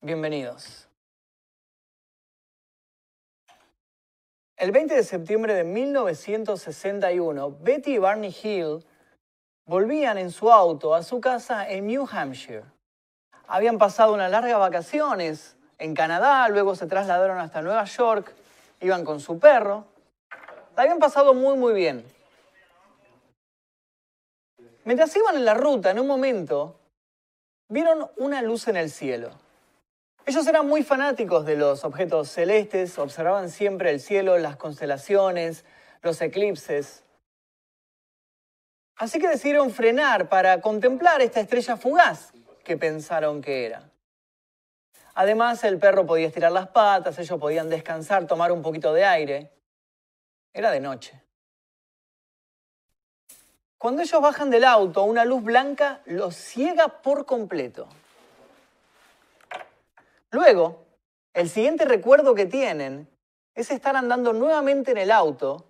Bienvenidos. El 20 de septiembre de 1961, Betty y Barney Hill volvían en su auto a su casa en New Hampshire. Habían pasado unas largas vacaciones en Canadá, luego se trasladaron hasta Nueva York, iban con su perro. Habían pasado muy, muy bien. Mientras iban en la ruta, en un momento, vieron una luz en el cielo. Ellos eran muy fanáticos de los objetos celestes, observaban siempre el cielo, las constelaciones, los eclipses. Así que decidieron frenar para contemplar esta estrella fugaz que pensaron que era. Además, el perro podía estirar las patas, ellos podían descansar, tomar un poquito de aire. Era de noche. Cuando ellos bajan del auto, una luz blanca los ciega por completo. Luego, el siguiente recuerdo que tienen es estar andando nuevamente en el auto,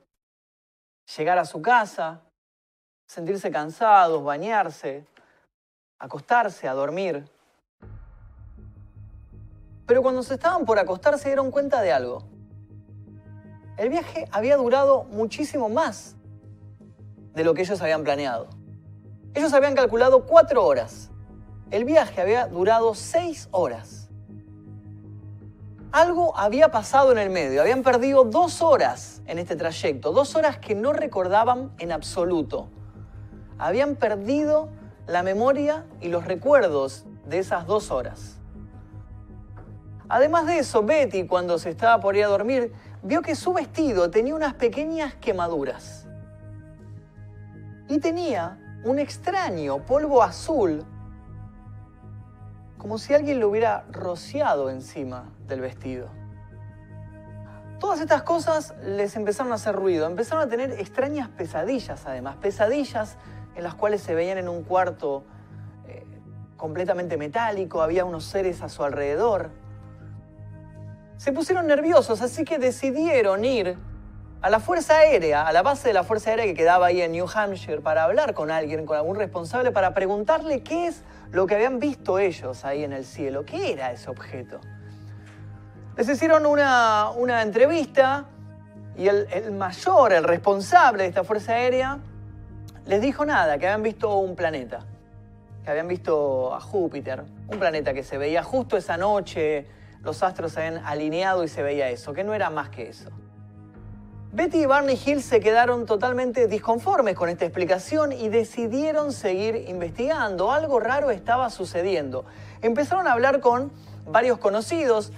llegar a su casa, sentirse cansados, bañarse, acostarse, a dormir. Pero cuando se estaban por acostar se dieron cuenta de algo. El viaje había durado muchísimo más de lo que ellos habían planeado. Ellos habían calculado cuatro horas. El viaje había durado seis horas. Algo había pasado en el medio. Habían perdido dos horas en este trayecto. Dos horas que no recordaban en absoluto. Habían perdido la memoria y los recuerdos de esas dos horas. Además de eso, Betty, cuando se estaba por ir a dormir, vio que su vestido tenía unas pequeñas quemaduras. Y tenía un extraño polvo azul, como si alguien lo hubiera rociado encima del vestido. Todas estas cosas les empezaron a hacer ruido, empezaron a tener extrañas pesadillas además, pesadillas en las cuales se veían en un cuarto eh, completamente metálico, había unos seres a su alrededor. Se pusieron nerviosos, así que decidieron ir a la Fuerza Aérea, a la base de la Fuerza Aérea que quedaba ahí en New Hampshire, para hablar con alguien, con algún responsable, para preguntarle qué es lo que habían visto ellos ahí en el cielo, qué era ese objeto. Les hicieron una, una entrevista y el, el mayor, el responsable de esta Fuerza Aérea, les dijo nada, que habían visto un planeta, que habían visto a Júpiter, un planeta que se veía justo esa noche, los astros se habían alineado y se veía eso, que no era más que eso. Betty y Barney Hill se quedaron totalmente disconformes con esta explicación y decidieron seguir investigando. Algo raro estaba sucediendo. Empezaron a hablar con varios conocidos.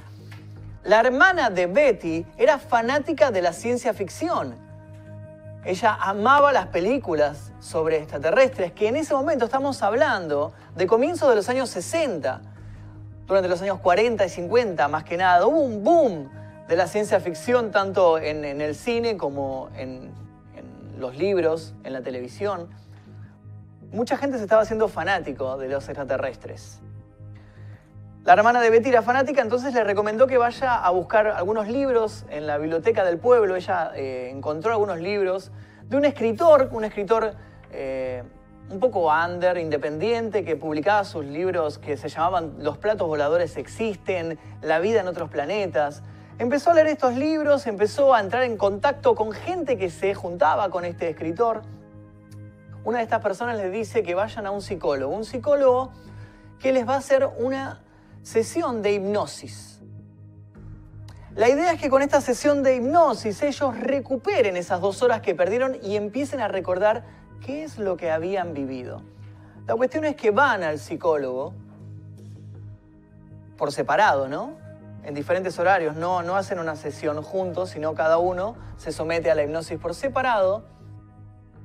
La hermana de Betty era fanática de la ciencia ficción ella amaba las películas sobre extraterrestres, que en ese momento estamos hablando de comienzos de los años 60, durante los años 40 y 50 más que nada. Hubo un boom de la ciencia ficción tanto en, el cine como en, los libros, en la televisión. Mucha gente se estaba haciendo fanático de los extraterrestres. La hermana de Betty era fanática, entonces le recomendó que vaya a buscar algunos libros en la biblioteca del pueblo. Ella eh, encontró algunos libros de un escritor, un escritor eh, un poco under, independiente, que publicaba sus libros que se llamaban Los platos voladores existen, La vida en otros planetas. Empezó a leer estos libros, empezó a entrar en contacto con gente que se juntaba con este escritor. Una de estas personas les dice que vayan a un psicólogo, un psicólogo que les va a hacer una sesión de hipnosis. La idea es que con esta sesión de hipnosis ellos recuperen esas dos horas que perdieron y empiecen a recordar qué es lo que habían vivido. La cuestión es que van al psicólogo por separado, ¿no? En diferentes horarios, no, no hacen una sesión juntos, sino cada uno se somete a la hipnosis por separado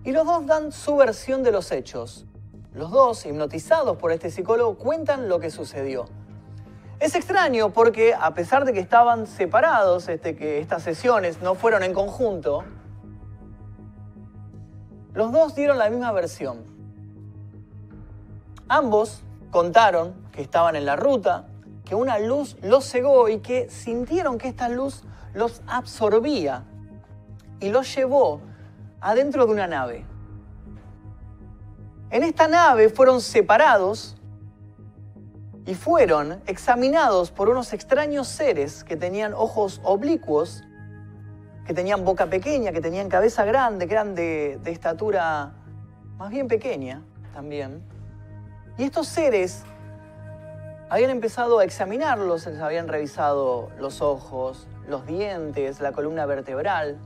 y los dos dan su versión de los hechos. Los dos, hipnotizados por este psicólogo, cuentan lo que sucedió. Es extraño porque a pesar de que estaban separados, este, que estas sesiones no fueron en conjunto, los dos dieron la misma versión. Ambos contaron que estaban en la ruta, que una luz los cegó y que sintieron que esta luz los absorbía y los llevó adentro de una nave. En esta nave fueron separados y fueron examinados por unos extraños seres que tenían ojos oblicuos, que tenían boca pequeña, que tenían cabeza grande, que eran de, de estatura más bien pequeña también. Y estos seres habían empezado a examinarlos, les habían revisado los ojos, los dientes, la columna vertebral.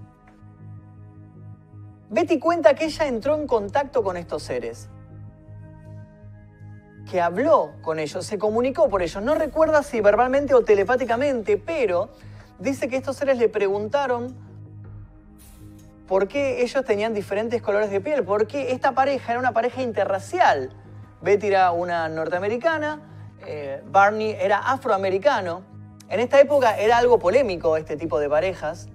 Betty cuenta que ella entró en contacto con estos seres, que habló con ellos, se comunicó por ellos. No recuerda si verbalmente o telepáticamente, pero dice que estos seres le preguntaron por qué ellos tenían diferentes colores de piel, porque esta pareja era una pareja interracial. Betty era una norteamericana, eh, Barney era afroamericano. En esta época era algo polémico este tipo de parejas,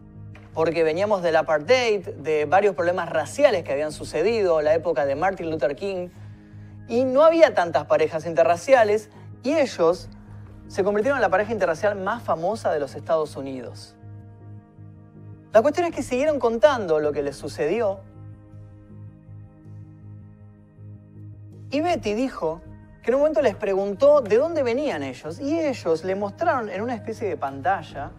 porque veníamos del apartheid, de varios problemas raciales que habían sucedido, la época de Martin Luther King, y no había tantas parejas interraciales, y ellos se convirtieron en la pareja interracial más famosa de los Estados Unidos. La cuestión es que siguieron contando lo que les sucedió. Y Betty dijo que en un momento les preguntó de dónde venían ellos y ellos le mostraron en una especie de pantalla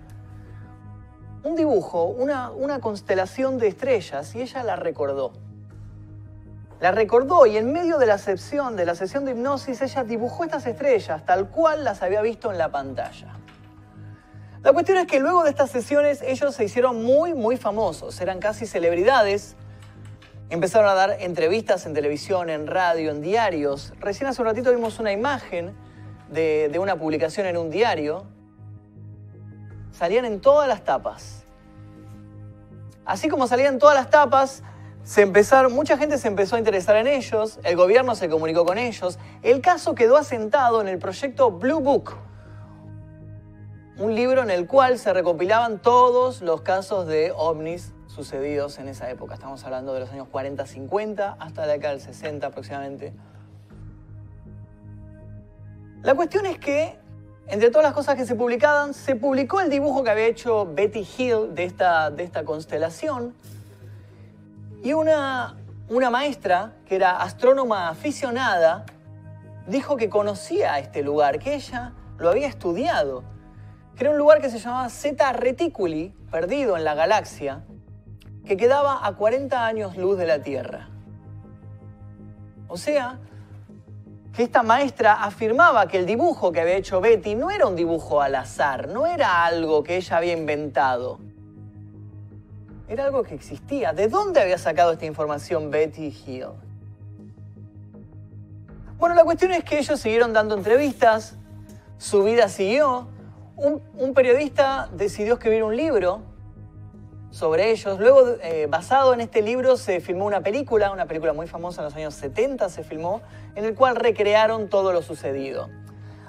un dibujo, una, una constelación de estrellas y ella la recordó. La recordó y en medio de la sesión, de la sesión de hipnosis, ella dibujó estas estrellas tal cual las había visto en la pantalla. La cuestión es que luego de estas sesiones ellos se hicieron muy, muy famosos, eran casi celebridades. Empezaron a dar entrevistas en televisión, en radio, en diarios. Recién hace un ratito vimos una imagen de, una publicación en un diario. Salían en todas las tapas. Así como salían todas las tapas, se empezaron, mucha gente se empezó a interesar en ellos, el gobierno se comunicó con ellos. El caso quedó asentado en el proyecto Blue Book, un libro en el cual se recopilaban todos los casos de ovnis sucedidos en esa época. Estamos hablando de los años 40, 50 hasta la década del 60 aproximadamente. La cuestión es que, entre todas las cosas que se publicaban, se publicó el dibujo que había hecho Betty Hill de esta, de esta constelación y una, una maestra, que era astrónoma aficionada, dijo que conocía este lugar, que ella lo había estudiado que era un lugar que se llamaba Zeta Reticuli, perdido en la galaxia, que quedaba a 40 años luz de la Tierra. O sea, que esta maestra afirmaba que el dibujo que había hecho Betty no era un dibujo al azar, no era algo que ella había inventado. Era algo que existía. ¿De dónde había sacado esta información Betty Hill? Bueno, la cuestión es que ellos siguieron dando entrevistas, su vida siguió, un, periodista decidió escribir un libro sobre ellos. Luego, eh, basado en este libro, se filmó una película, una película muy famosa en los años 70 se filmó, en el cual recrearon todo lo sucedido.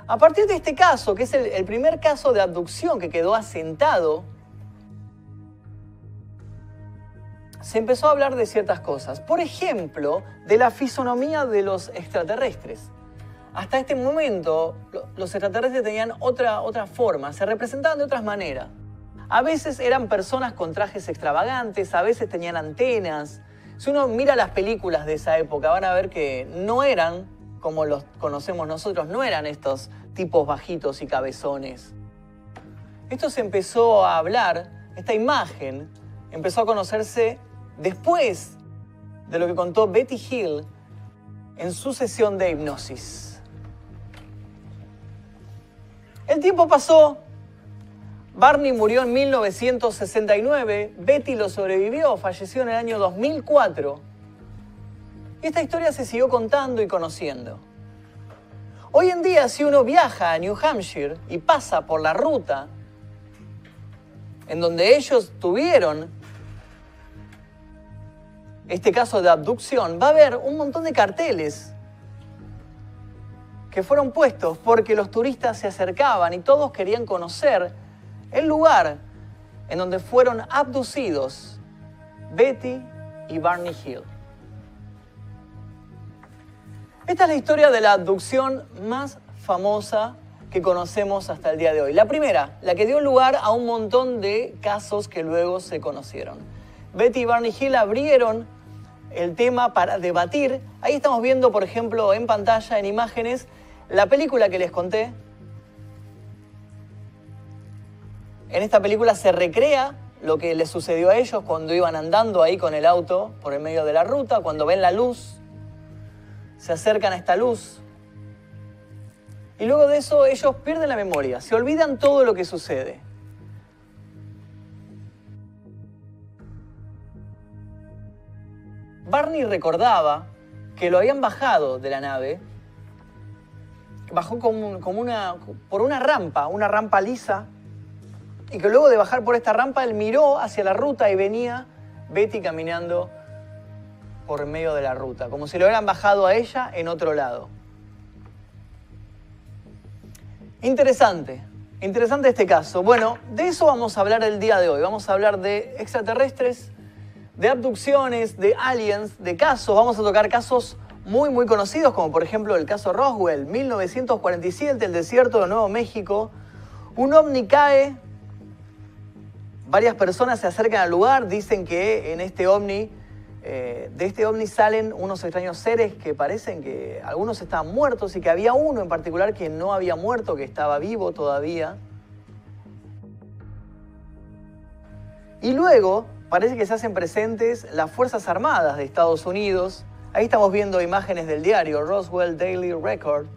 A partir de este caso, que es el, el primer caso de abducción que quedó asentado, se empezó a hablar de ciertas cosas. Por ejemplo, de la fisonomía de los extraterrestres. Hasta este momento los extraterrestres tenían otra, otra forma, se representaban de otras maneras. A veces eran personas con trajes extravagantes, a veces tenían antenas. Si uno mira las películas de esa época, van a ver que no eran como los conocemos nosotros, no eran estos tipos bajitos y cabezones. Esto se empezó a hablar, esta imagen empezó a conocerse después de lo que contó Betty Hill en su sesión de hipnosis. El tiempo pasó. Barney murió en 1969, Betty lo sobrevivió, falleció en el año 2004. Y esta historia se siguió contando y conociendo. Hoy en día, si uno viaja a New Hampshire y pasa por la ruta en donde ellos tuvieron este caso de abducción, va a haber un montón de carteles que fueron puestos porque los turistas se acercaban y todos querían conocer el lugar en donde fueron abducidos Betty y Barney Hill. Esta es la historia de la abducción más famosa que conocemos hasta el día de hoy. La primera, la que dio lugar a un montón de casos que luego se conocieron. Betty y Barney Hill abrieron el tema para debatir. Ahí estamos viendo, por ejemplo, en pantalla, en imágenes, la película que les conté, en esta película se recrea lo que les sucedió a ellos cuando iban andando ahí con el auto por el medio de la ruta, cuando ven la luz, se acercan a esta luz. Y luego de eso ellos pierden la memoria, se olvidan todo lo que sucede. Barney recordaba que lo habían bajado de la nave, bajó como, una, por una rampa, una rampa lisa, y que luego de bajar por esta rampa él miró hacia la ruta y venía Betty caminando por medio de la ruta, como si lo hubieran bajado a ella en otro lado. Interesante, interesante este caso. Bueno, de eso vamos a hablar el día de hoy. Vamos a hablar de extraterrestres, de abducciones, de aliens, de casos. Vamos a tocar casos muy, muy conocidos, como por ejemplo el caso Roswell, 1947, el desierto de Nuevo México. Un ovni cae, varias personas se acercan al lugar, dicen que en este ovni eh, de este ovni salen unos extraños seres que parecen que algunos estaban muertos y que había uno en particular que no había muerto, que estaba vivo todavía. Y luego parece que se hacen presentes las Fuerzas Armadas de Estados Unidos. Ahí estamos viendo imágenes del diario Roswell Daily Record.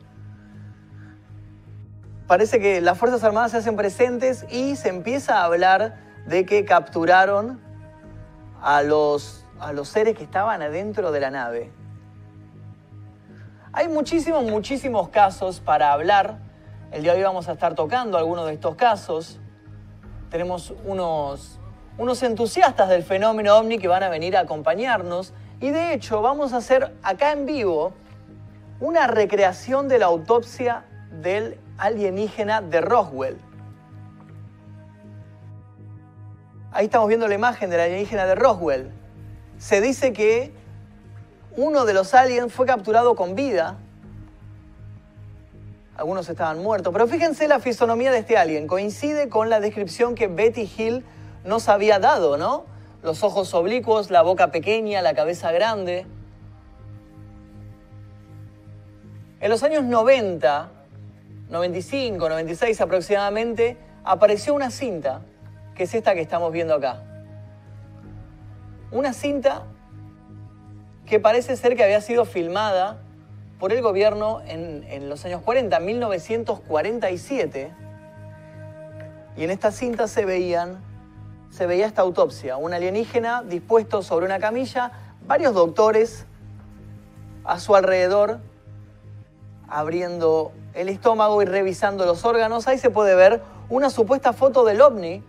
Parece que las Fuerzas Armadas se hacen presentes y se empieza a hablar de que capturaron a los a los seres que estaban adentro de la nave. Hay muchísimos, muchísimos casos para hablar. El día de hoy vamos a estar tocando algunos de estos casos. Tenemos unos, unos entusiastas del fenómeno ovni que van a venir a acompañarnos. Y de hecho vamos a hacer acá en vivo una recreación de la autopsia del alienígena de Roswell. Ahí estamos viendo la imagen del alienígena de Roswell se dice que uno de los aliens fue capturado con vida. Algunos estaban muertos, pero fíjense la fisonomía de este alien. Coincide con la descripción que Betty Hill nos había dado, ¿no? Los ojos oblicuos, la boca pequeña, la cabeza grande. En los años 90, 95, 96 aproximadamente, apareció una cinta, que es esta que estamos viendo acá una cinta que parece ser que había sido filmada por el gobierno en, los años 40, 1947. Y en esta cinta se veían, se veía esta autopsia, un alienígena dispuesto sobre una camilla, varios doctores a su alrededor abriendo el estómago y revisando los órganos. Ahí se puede ver una supuesta foto del ovni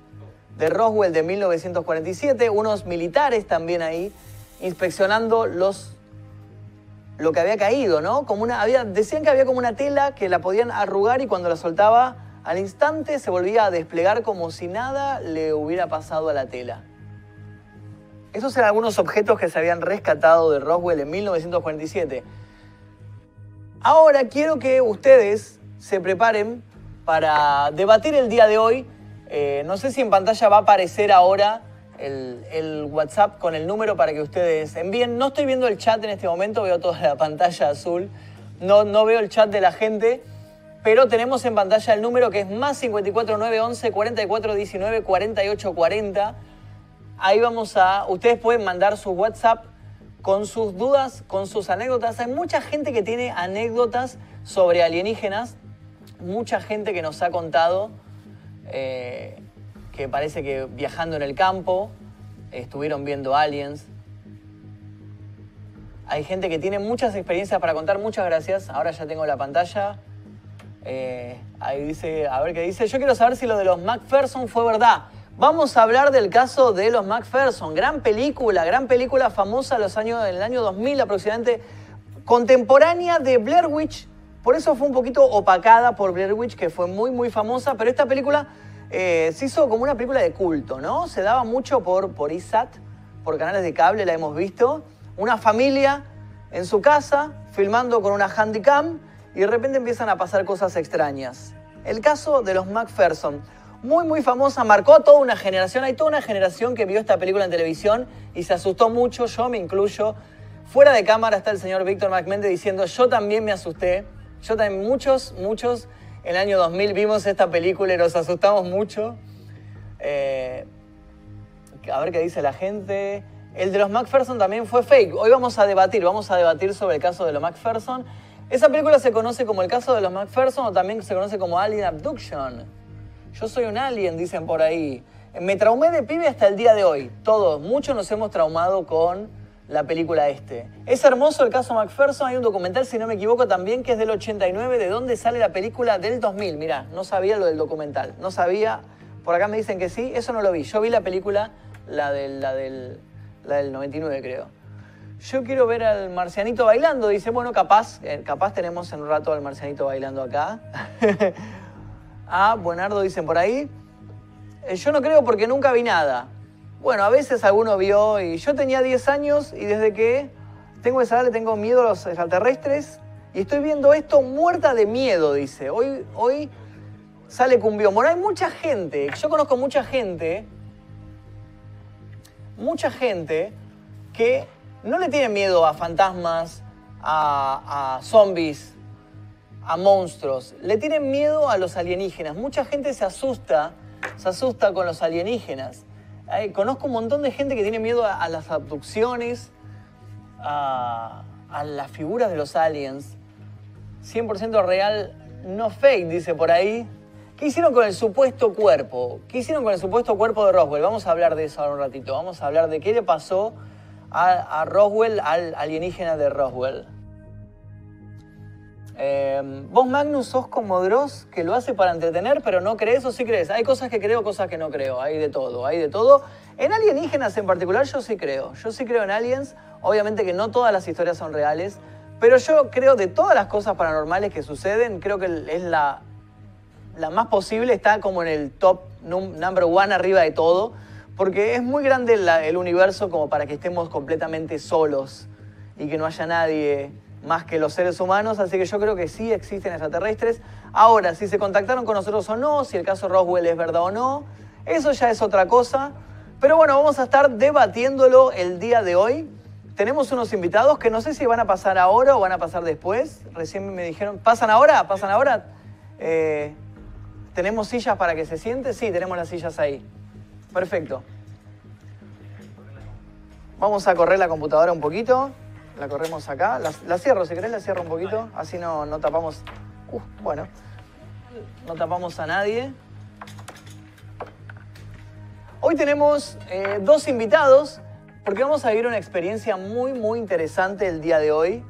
de Roswell de 1947, unos militares también ahí inspeccionando los lo que había caído, ¿no? Como una, había, decían que había como una tela que la podían arrugar y cuando la soltaba al instante se volvía a desplegar como si nada le hubiera pasado a la tela. Esos eran algunos objetos que se habían rescatado de Roswell en 1947. Ahora quiero que ustedes se preparen para debatir el día de hoy eh, no sé si en pantalla va a aparecer ahora el, WhatsApp con el número para que ustedes envíen. No estoy viendo el chat en este momento, veo toda la pantalla azul. No, no veo el chat de la gente, pero tenemos en pantalla el número que es más 54911 4419 4840. Ahí vamos a. Ustedes pueden mandar su WhatsApp con sus dudas, con sus anécdotas. Hay mucha gente que tiene anécdotas sobre alienígenas, mucha gente que nos ha contado eh, que parece que viajando en el campo estuvieron viendo aliens. Hay gente que tiene muchas experiencias para contar, muchas gracias. Ahora ya tengo la pantalla. Eh, ahí dice, a ver qué dice. Yo quiero saber si lo de los Macpherson fue verdad. Vamos a hablar del caso de los Macpherson. Gran película, gran película famosa los años, en el año 2000 aproximadamente, contemporánea de Blair Witch por eso fue un poquito opacada por Blair Witch, que fue muy, muy famosa, pero esta película eh, se hizo como una película de culto, ¿no? Se daba mucho por, por ISAT, por canales de cable, la hemos visto. Una familia en su casa, filmando con una handycam, y de repente empiezan a pasar cosas extrañas. El caso de los Macpherson, muy, muy famosa, marcó a toda una generación. Hay toda una generación que vio esta película en televisión y se asustó mucho, yo me incluyo. Fuera de cámara está el señor Víctor McMende diciendo, yo también me asusté Yo también, muchos, muchos, en el año 2000 vimos esta película y nos asustamos mucho. Eh, a ver qué dice la gente. El de los MacPherson también fue fake. Hoy vamos a debatir, vamos a debatir sobre el caso de los MacPherson. Esa película se conoce como el caso de los MacPherson o también se conoce como Alien Abduction. Yo soy un alien, dicen por ahí. Me traumé de pibe hasta el día de hoy. Todos, muchos nos hemos traumado con la película este. Es hermoso el caso MacPherson. Hay un documental, si no me equivoco, también que es del 89, de dónde sale la película del 2000. Mirá, no sabía lo del documental. No sabía. Por acá me dicen que sí. Eso no lo vi. Yo vi la película, la del, la del, la del 99, creo. Yo quiero ver al marcianito bailando. Dice, bueno, capaz, eh, capaz tenemos en un rato al marcianito bailando acá. ah, Buenardo dicen por ahí. Eh, yo no creo porque nunca vi nada. Bueno, a veces alguno vio y yo tenía 10 años y desde que tengo esa edad le tengo miedo a los extraterrestres y estoy viendo esto muerta de miedo, dice. Hoy, hoy sale cumbión. Bueno, hay mucha gente, yo conozco mucha gente, mucha gente que no le tiene miedo a fantasmas, a, a zombies, a monstruos. Le tienen miedo a los alienígenas. Mucha gente se asusta, se asusta con los alienígenas conozco un montón de gente que tiene miedo a, las abducciones, a, las figuras de los aliens. 100% real, no fake, dice por ahí. ¿Qué hicieron con el supuesto cuerpo? ¿Qué hicieron con el supuesto cuerpo de Roswell? Vamos a hablar de eso ahora un ratito. Vamos a hablar de qué le pasó a Roswell, al alienígena de Roswell. Eh, vos, Magnus, sos como Dross, que lo hace para entretener, pero no crees o sí crees. Hay cosas que creo, cosas que no creo. Hay de todo, hay de todo. En alienígenas en particular yo sí creo. Yo sí creo en aliens. Obviamente que no todas las historias son reales, pero yo creo de todas las cosas paranormales que suceden, creo que es la, la más posible, está como en el top number one arriba de todo, porque es muy grande el universo como para que estemos completamente solos y que no haya nadie más que los seres humanos, así que yo creo que sí existen extraterrestres. Ahora, si se contactaron con nosotros o no, si el caso Roswell es verdad o no, eso ya es otra cosa. Pero bueno, vamos a estar debatiéndolo el día de hoy. Tenemos unos invitados que no sé si van a pasar ahora o van a pasar después. Recién me dijeron, ¿pasan ahora? ¿Pasan ahora? Eh, ¿Tenemos sillas para que se siente? Sí, tenemos las sillas ahí. Perfecto. Vamos a correr la computadora un poquito la corremos acá. La, cierro, si querés la cierro un poquito, así no, no tapamos... Uh, bueno, no tapamos a nadie. Hoy tenemos eh, dos invitados porque vamos a vivir una experiencia muy, muy interesante el día de hoy.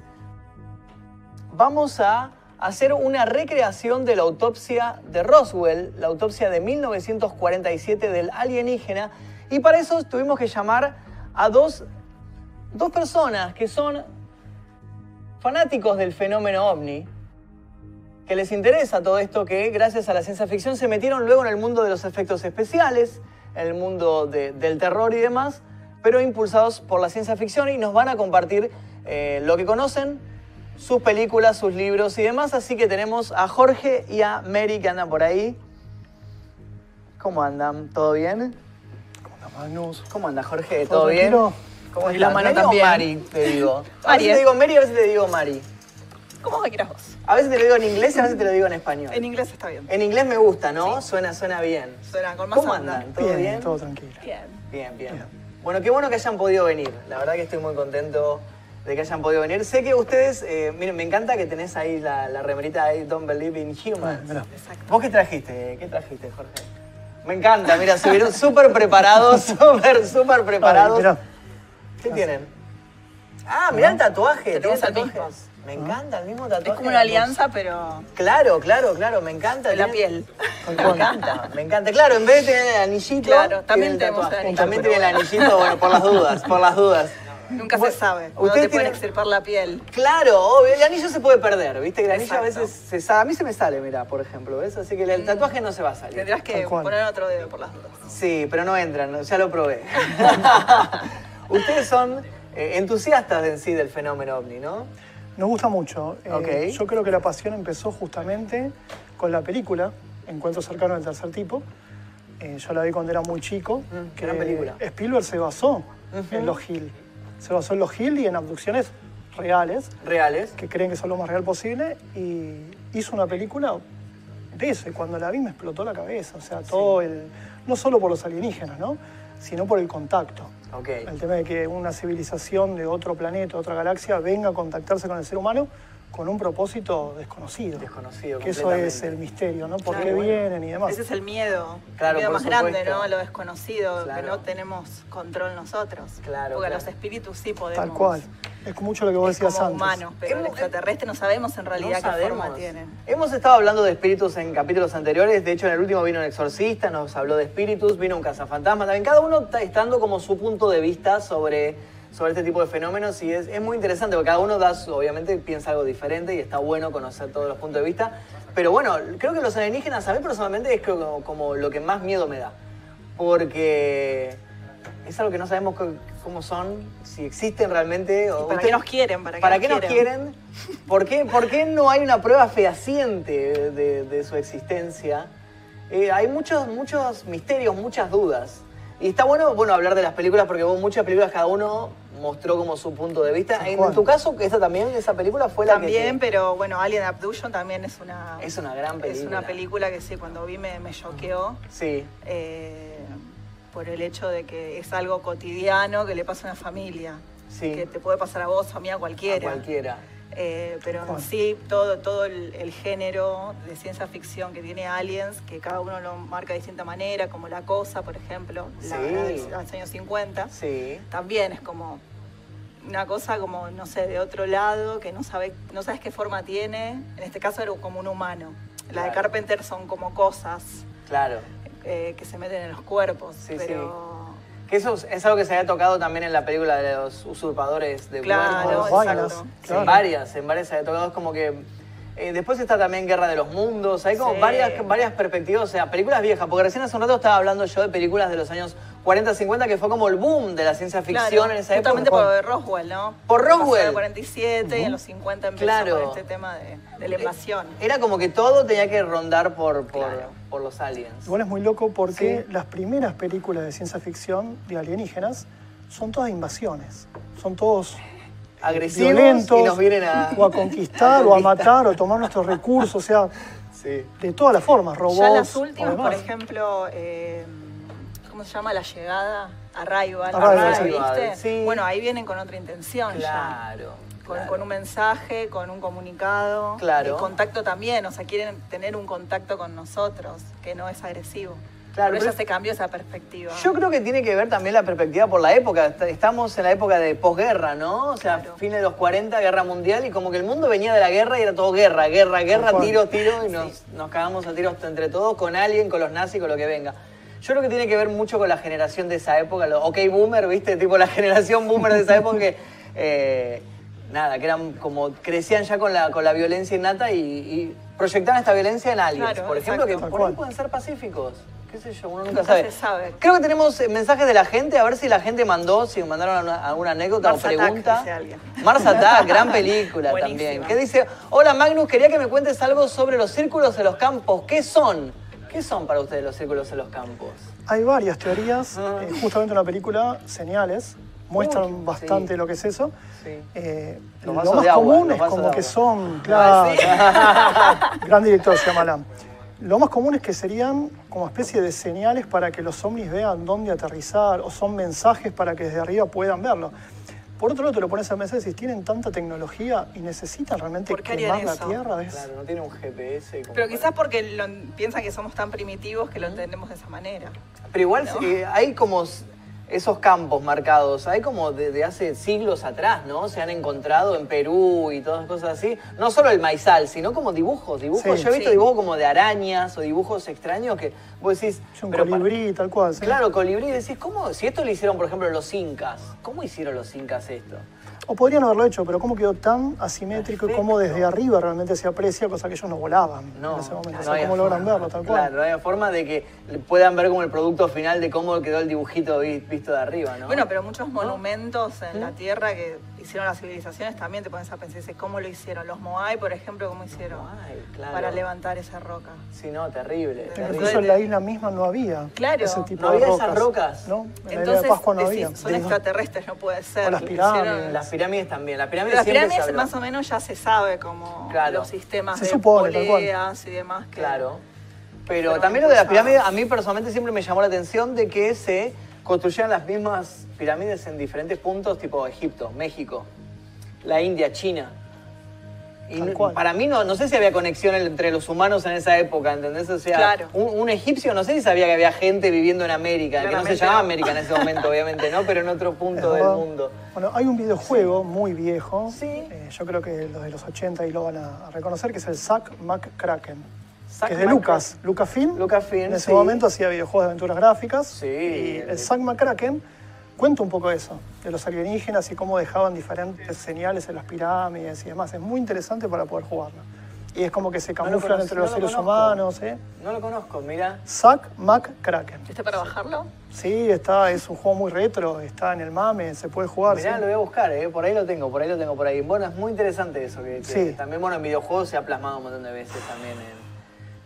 Vamos a hacer una recreación de la autopsia de Roswell, la autopsia de 1947 del alienígena, y para eso tuvimos que llamar a dos dos personas que son fanáticos del fenómeno ovni, que les interesa todo esto, que gracias a la ciencia ficción se metieron luego en el mundo de los efectos especiales, en el mundo del terror y demás, pero impulsados por la ciencia ficción y nos van a compartir eh, lo que conocen, sus películas, sus libros y demás. Así que tenemos a Jorge y a Mary que andan por ahí. ¿Cómo andan? ¿Todo bien? ¿Cómo anda Magnus? ¿Cómo anda Jorge? ¿Todo, bien? ¿Cómo la mano también. Mari, te digo. A veces te digo Mary, a veces te digo Mari. ¿Cómo que quieras vos? A veces te lo digo en inglés y a veces te lo digo en español. En inglés está bien. En inglés me gusta, ¿no? Suena, suena bien. Suena con más ¿Cómo andan? ¿Todo bien, Todo tranquilo. Bien. Bien, bien. Bueno, qué bueno que hayan podido venir. La verdad que estoy muy contento de que hayan podido venir. Sé que ustedes, eh, miren, me encanta que tenés ahí la, la remerita de Don't Believe in Humans. Mira. ¿Vos qué trajiste? ¿Qué trajiste, Jorge? Me encanta, mira, subieron súper preparados, súper, súper preparados. Ay. ¿Qué tienen? Ah, mirá el tatuaje. Tenemos tatuajes. Me encanta el mismo tatuaje. Es como una alianza, pero Claro, claro, claro, me encanta. de la piel. Me encanta, me encanta. Claro, en vez de tener el anillito, Claro, también el tenemos También tiene el anillito, bueno, por las dudas, por las dudas. Nunca se sabe. ustedes Ustedes te pueden extirpar la piel. Claro, obvio, el anillo se puede perder, ¿viste? Que el anillo a veces se sale. A mí se me sale, mira, por ejemplo, ¿ves? Así que el tatuaje no se va a salir. Tendrás que poner otro dedo por las dudas. Sí, pero no entran, ya lo probé. Ustedes son eh, entusiastas en sí del fenómeno ovni, ¿no? Nos gusta mucho. Eh. Yo creo que la pasión empezó justamente con la película Encuentro cercano del tercer tipo. Eh, yo la vi cuando era muy chico. Mm, gran película. Spielberg se basó en los Hill. Se basó en los Hill y en abducciones reales, Reales. que creen que son lo más real posible, y hizo una película de eso, y cuando la vi me explotó la cabeza, o sea, todo el, no solo por los alienígenas, ¿no? sino por el contacto. El tema de que una civilización de otro planeta, otra galaxia, venga a contactarse con el ser humano con un propósito desconocido. Desconocido, Que eso es el misterio, ¿no? ¿Por Claro, qué bueno. vienen y demás? Ese es el miedo. Claro, el miedo más grande. ¿no? Lo desconocido, Claro. que no tenemos control nosotros. Claro, Porque claro. los espíritus sí podemos. Tal cual. Es mucho lo que vos es decías como antes. humanos, pero el Hemos- extraterrestre no sabemos en realidad No qué forma tienen. Hemos estado hablando de espíritus en capítulos anteriores. De hecho, en el último vino un exorcista, nos habló de espíritus, vino un cazafantasma. También cada uno está estando como su punto de vista sobre, sobre este tipo de fenómenos. Y es, es muy interesante porque cada uno da, su- obviamente, piensa algo diferente y está bueno conocer todos los puntos de vista. Pero bueno, creo que los alienígenas, a mí personalmente, es como, como lo que más miedo me da. Porque es algo que no sabemos cómo son, si existen realmente. o ¿Y para qué nos quieren? ¿Para qué, ¿Para nos, qué nos quieren? ¿Por qué, por qué no hay una prueba fehaciente de, de su existencia? Eh, hay muchos, muchos misterios, muchas dudas. Y está bueno, bueno hablar de las películas porque hubo muchas películas, cada uno mostró como su punto de vista. En, tu caso, esa también, esa película fue la También, que... te- pero bueno, Alien Abduction también es una, Es una gran es película. una película que sí, cuando vi me, me choqueó. Sí, eh, por el hecho de que es algo cotidiano que le pasa a una familia. Sí. Que te puede pasar a vos, a mí, a cualquiera. a cualquiera. Eh, pero en sí, todo, todo el, el género de ciencia ficción que tiene Aliens, que cada uno lo marca de distinta manera, como La Cosa, por ejemplo, la, Sí. la de los años 50, Sí. también es como una cosa como, no sé, de otro lado, que no, sabe, no sabes qué forma tiene. En este caso era como un humano. La de Claro. Carpenter son como cosas Claro. eh, que se meten en los cuerpos, Sí, pero... Que eso es- algo que se había tocado también en la película de los usurpadores de Claro, cuerpos. Exacto. En varias, en varias se había tocado. Es como que. Eh, después está también Guerra de los Mundos. Hay como Sí. varias, varias perspectivas. O sea, películas viejas. Porque recién hace un rato estaba hablando yo de películas de los años 40, 50, que fue como el boom de la ciencia ficción Claro, en esa justamente época. por Roswell, ¿no? Por Roswell. En el 47 y en los 50 empezó Claro. este tema de, de la invasión. Era como que todo tenía que rondar por, por, Claro. por los aliens. Igual es muy loco porque Sí. las primeras películas de ciencia ficción de alienígenas son todas invasiones. Son todos Agresivos violentos, y nos vienen a. o a conquistar, o a matar, o a tomar nuestros recursos, o sea, Sí. de todas las formas, robots. ya las últimas, por ejemplo, eh, ¿cómo se llama? La llegada, Arrival, Arrival, ¿la sí. ¿viste? Sí. Bueno, ahí vienen con otra intención ya. Claro. Con, claro. con un mensaje, con un comunicado. Claro. El contacto también, o sea, quieren tener un contacto con nosotros, que no es agresivo. Claro, pero pero- ya se cambió esa perspectiva. Yo creo que tiene que ver también la perspectiva por la época. Est- Estamos en la época de posguerra, ¿no? O sea, Claro. fines de los 40, guerra mundial, y como que el mundo venía de la guerra y era todo guerra, guerra, guerra, tiro, tiro, y nos, nos cagamos a tiros entre todos con alguien, con los nazis, con lo que venga. Yo creo que tiene que ver mucho con la generación de esa época, los OK Boomer, ¿viste? Tipo la generación Boomer de esa época que. eh, nada, que eran como. crecían ya con la, con la violencia innata y, y proyectaban esta violencia en aliens, Claro, por ejemplo, exacto. que por ahí pueden ser pacíficos. ¿Qué sé yo? Uno nunca, Nunca sabe. se sabe. Creo que tenemos eh, mensajes de la gente, a ver si la gente mandó, si mandaron alguna, alguna anécdota Mars o Attack, pregunta. dice alguien. Mars Attack, gran película también. ¿Qué dice? Hola Magnus, quería que me cuentes algo sobre los círculos de los campos. ¿Qué son? ¿Qué son para ustedes los círculos de los campos? Hay varias teorías, Ah. eh, justamente en la película Señales muestran Uy, bastante sí. lo que es eso. Sí. Eh, Los lo más de agua, común los es como que agua. son, claro, Ah, gran director Shyamalan. Lo más común es que serían como especie de señales para que los ovnis vean dónde aterrizar o son mensajes para que desde arriba puedan verlo. Por otro lado, te lo pones a pensar y decís, tienen tanta tecnología y necesitan realmente ¿Por qué harían quemar la? Tierra. Es- Claro, no tiene un GPS. como Pero para- quizás porque lo- piensan que somos tan primitivos que lo entendemos de esa manera. Pero igual ¿no? eh, hay como esos campos marcados, hay como desde hace siglos atrás, ¿no? Se han encontrado en Perú y todas cosas así. No solo el maizal, sino como dibujos, dibujos. Sí. Yo he visto Sí. dibujos como de arañas o dibujos extraños que vos decís... Es un colibrí, tal cual. ¿sí? Claro, colibrí, decís, ¿cómo? Si esto lo hicieron, por ejemplo, los incas, ¿cómo hicieron los incas esto? O podrían haberlo hecho, pero cómo quedó tan asimétrico y cómo desde arriba realmente se aprecia, cosa que ellos no volaban No, en ese momento. no o sea, cómo logran forma. verlo, tal cual. Claro, no había forma de que puedan ver como el producto final de cómo quedó el dibujito vi- visto de arriba, ¿no? Bueno, pero muchos monumentos en la Tierra que hicieron las civilizaciones, también te pones a pensar, dice, ¿cómo lo hicieron? Los Moai, por ejemplo, ¿cómo hicieron Ay, claro. para levantar esa roca? Sí, no, terrible. Incluso en la isla misma no había Claro. ese tipo ¿No de había rocas. esas rocas? No, en la isla de Entonces, Pascua no decís, había. son extraterrestres, no puede ser. O las pirámides. hicieron- Las pirámides también. Las pirámides Las se más o menos ya se sabe como Claro. los sistemas Se de supone, poleas y demás. Que, Claro. Pero también lo de las pirámides, a mí personalmente siempre me llamó la atención de que se construyeran las mismas pirámides en diferentes puntos, tipo Egipto, México, la India, China. Y para mí no, no sé si había conexión entre los humanos en esa época, ¿entendés? O sea, Claro. un, un egipcio no sé si sabía que había gente viviendo en América, que no se llamaba no. América en ese momento, obviamente, ¿no? Pero en otro punto del mundo. Bueno, hay un videojuego muy viejo, Sí. eh, yo creo que los de los 80 y lo van a a reconocer, que es el Zack McCracken. Zack que es de. Lucas, Lucasfilm. Lucasfilm, En ese sí. momento hacía videojuegos de aventuras gráficas. Sí. Y el Zack McCracken cuenta un poco eso, de los alienígenas y cómo dejaban diferentes señales en las pirámides y demás. Es muy interesante para poder jugarlo. Y es como que se No lo camuflan conocí, entre no los lo seres conozco. humanos. ¿eh? No lo conozco, mira. Zack McCracken. ¿Viste para bajarlo? Sí, está, es un juego muy retro, está en el mame, se puede jugar. Mirá, sí. lo voy a buscar, ¿eh? por ahí lo tengo, por ahí lo tengo por ahí. Bueno, es muy interesante eso, que, que Sí. también bueno, en videojuegos se ha plasmado un montón de veces también el,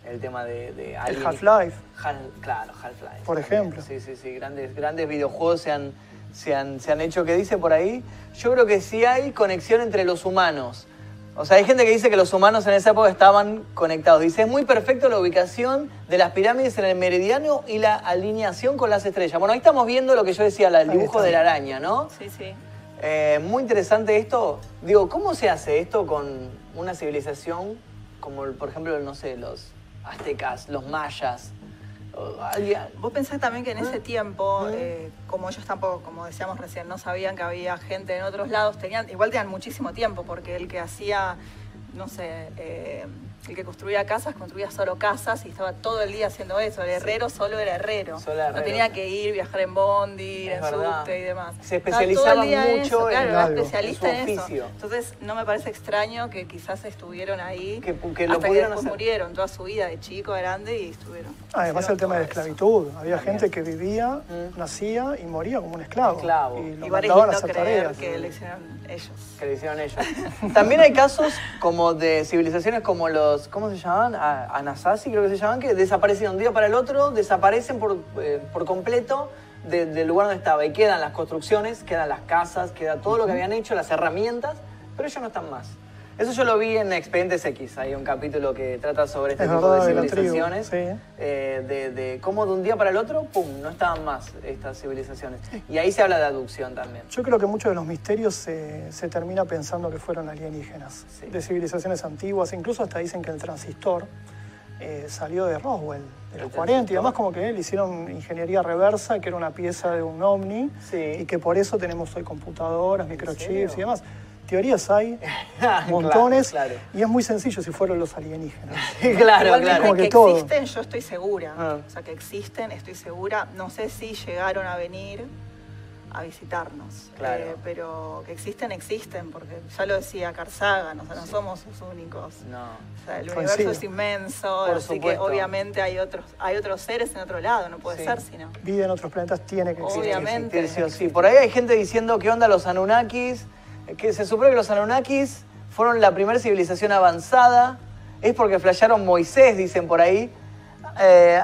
el tema de, de El Half-Life. Hal- claro, Half-Life. Por ejemplo. Sí, sí, sí, grandes, grandes videojuegos se han, se, han, se han hecho, que dice por ahí, yo creo que sí hay conexión entre los humanos. O sea, hay gente que dice que los humanos en esa época estaban conectados. Dice, es muy perfecto la ubicación de las pirámides en el meridiano y la alineación con las estrellas. Bueno, ahí estamos viendo lo que yo decía, la- el dibujo de la araña, ¿no? Sí, sí. Eh, muy interesante esto. Digo, ¿cómo se hace esto con una civilización como, por ejemplo, no sé, los aztecas, los mayas? alguien- Vos pensás también que en ese tiempo, eh, como ellos tampoco, como decíamos recién, no sabían que había gente en otros lados, tenían, igual tenían muchísimo tiempo, porque el que hacía, no sé, eh, el que construía casas, construía solo casas y estaba todo el día haciendo eso. El herrero solo era herrero. Solo No tenía que ir, viajar en bondi, ir Es en verdad. subte y demás. Se especializaban día en mucho eso, en claro, era algo, especialista en eso. Entonces no me parece extraño que quizás estuvieron ahí Que- que lo hasta que pudieran después hacer. murieron toda su vida de chico a grande y estuvieron. Además hicieron el tema de la eso. esclavitud. Había También. gente que vivía, Mm. nacía y moría como un esclavo. Esclavo. Y lo es mandaban a tareas. que lo hicieron ellos. que le hicieron ellos. También hay casos como de civilizaciones como los, ¿cómo se llaman? A- Anasazi creo que se llaman, que desaparecen de un día para el otro, desaparecen por, eh, por completo de- del lugar donde estaba. Y quedan las construcciones, quedan las casas, queda todo lo que habían hecho, las herramientas, pero ellos no están más. Eso yo lo vi en Expedientes X, hay un capítulo que trata sobre este Es tipo verdad, de civilizaciones, sí. eh, de, de cómo de un día para el otro, pum, no estaban más estas civilizaciones. Y ahí se habla de aducción también. Yo creo que muchos de los misterios se, se termina pensando que fueron alienígenas, Sí. de civilizaciones antiguas. Incluso hasta dicen que el transistor eh, salió de Roswell, de El los 40, y además como que le hicieron ingeniería reversa, que era una pieza de un ovni, y que por eso tenemos hoy computadoras, microchips y demás. Teorías hay, montones, Claro, y es muy sencillo si fueron los alienígenas. claro. claro, Igualmente claro. Como que que, todo. existen, yo estoy segura. Ah. O sea, que existen, estoy segura. No sé si llegaron a venir a visitarnos. Claro. Eh, pero que existen, existen, porque ya lo decía Carl Sagan, o sea, no somos los únicos. No. O sea, el Coincido. universo es inmenso, Por así supuesto. que obviamente hay otros, hay otros seres en otro lado, no puede Sí. ser sino. Vida en otros planetas tiene que existir. Obviamente. sí o sí. Por ahí hay gente diciendo qué onda los Anunnakis, que se supone que los Anunnakis fueron la primera civilización avanzada, es porque flashearon Moisés, dicen por ahí. Eh,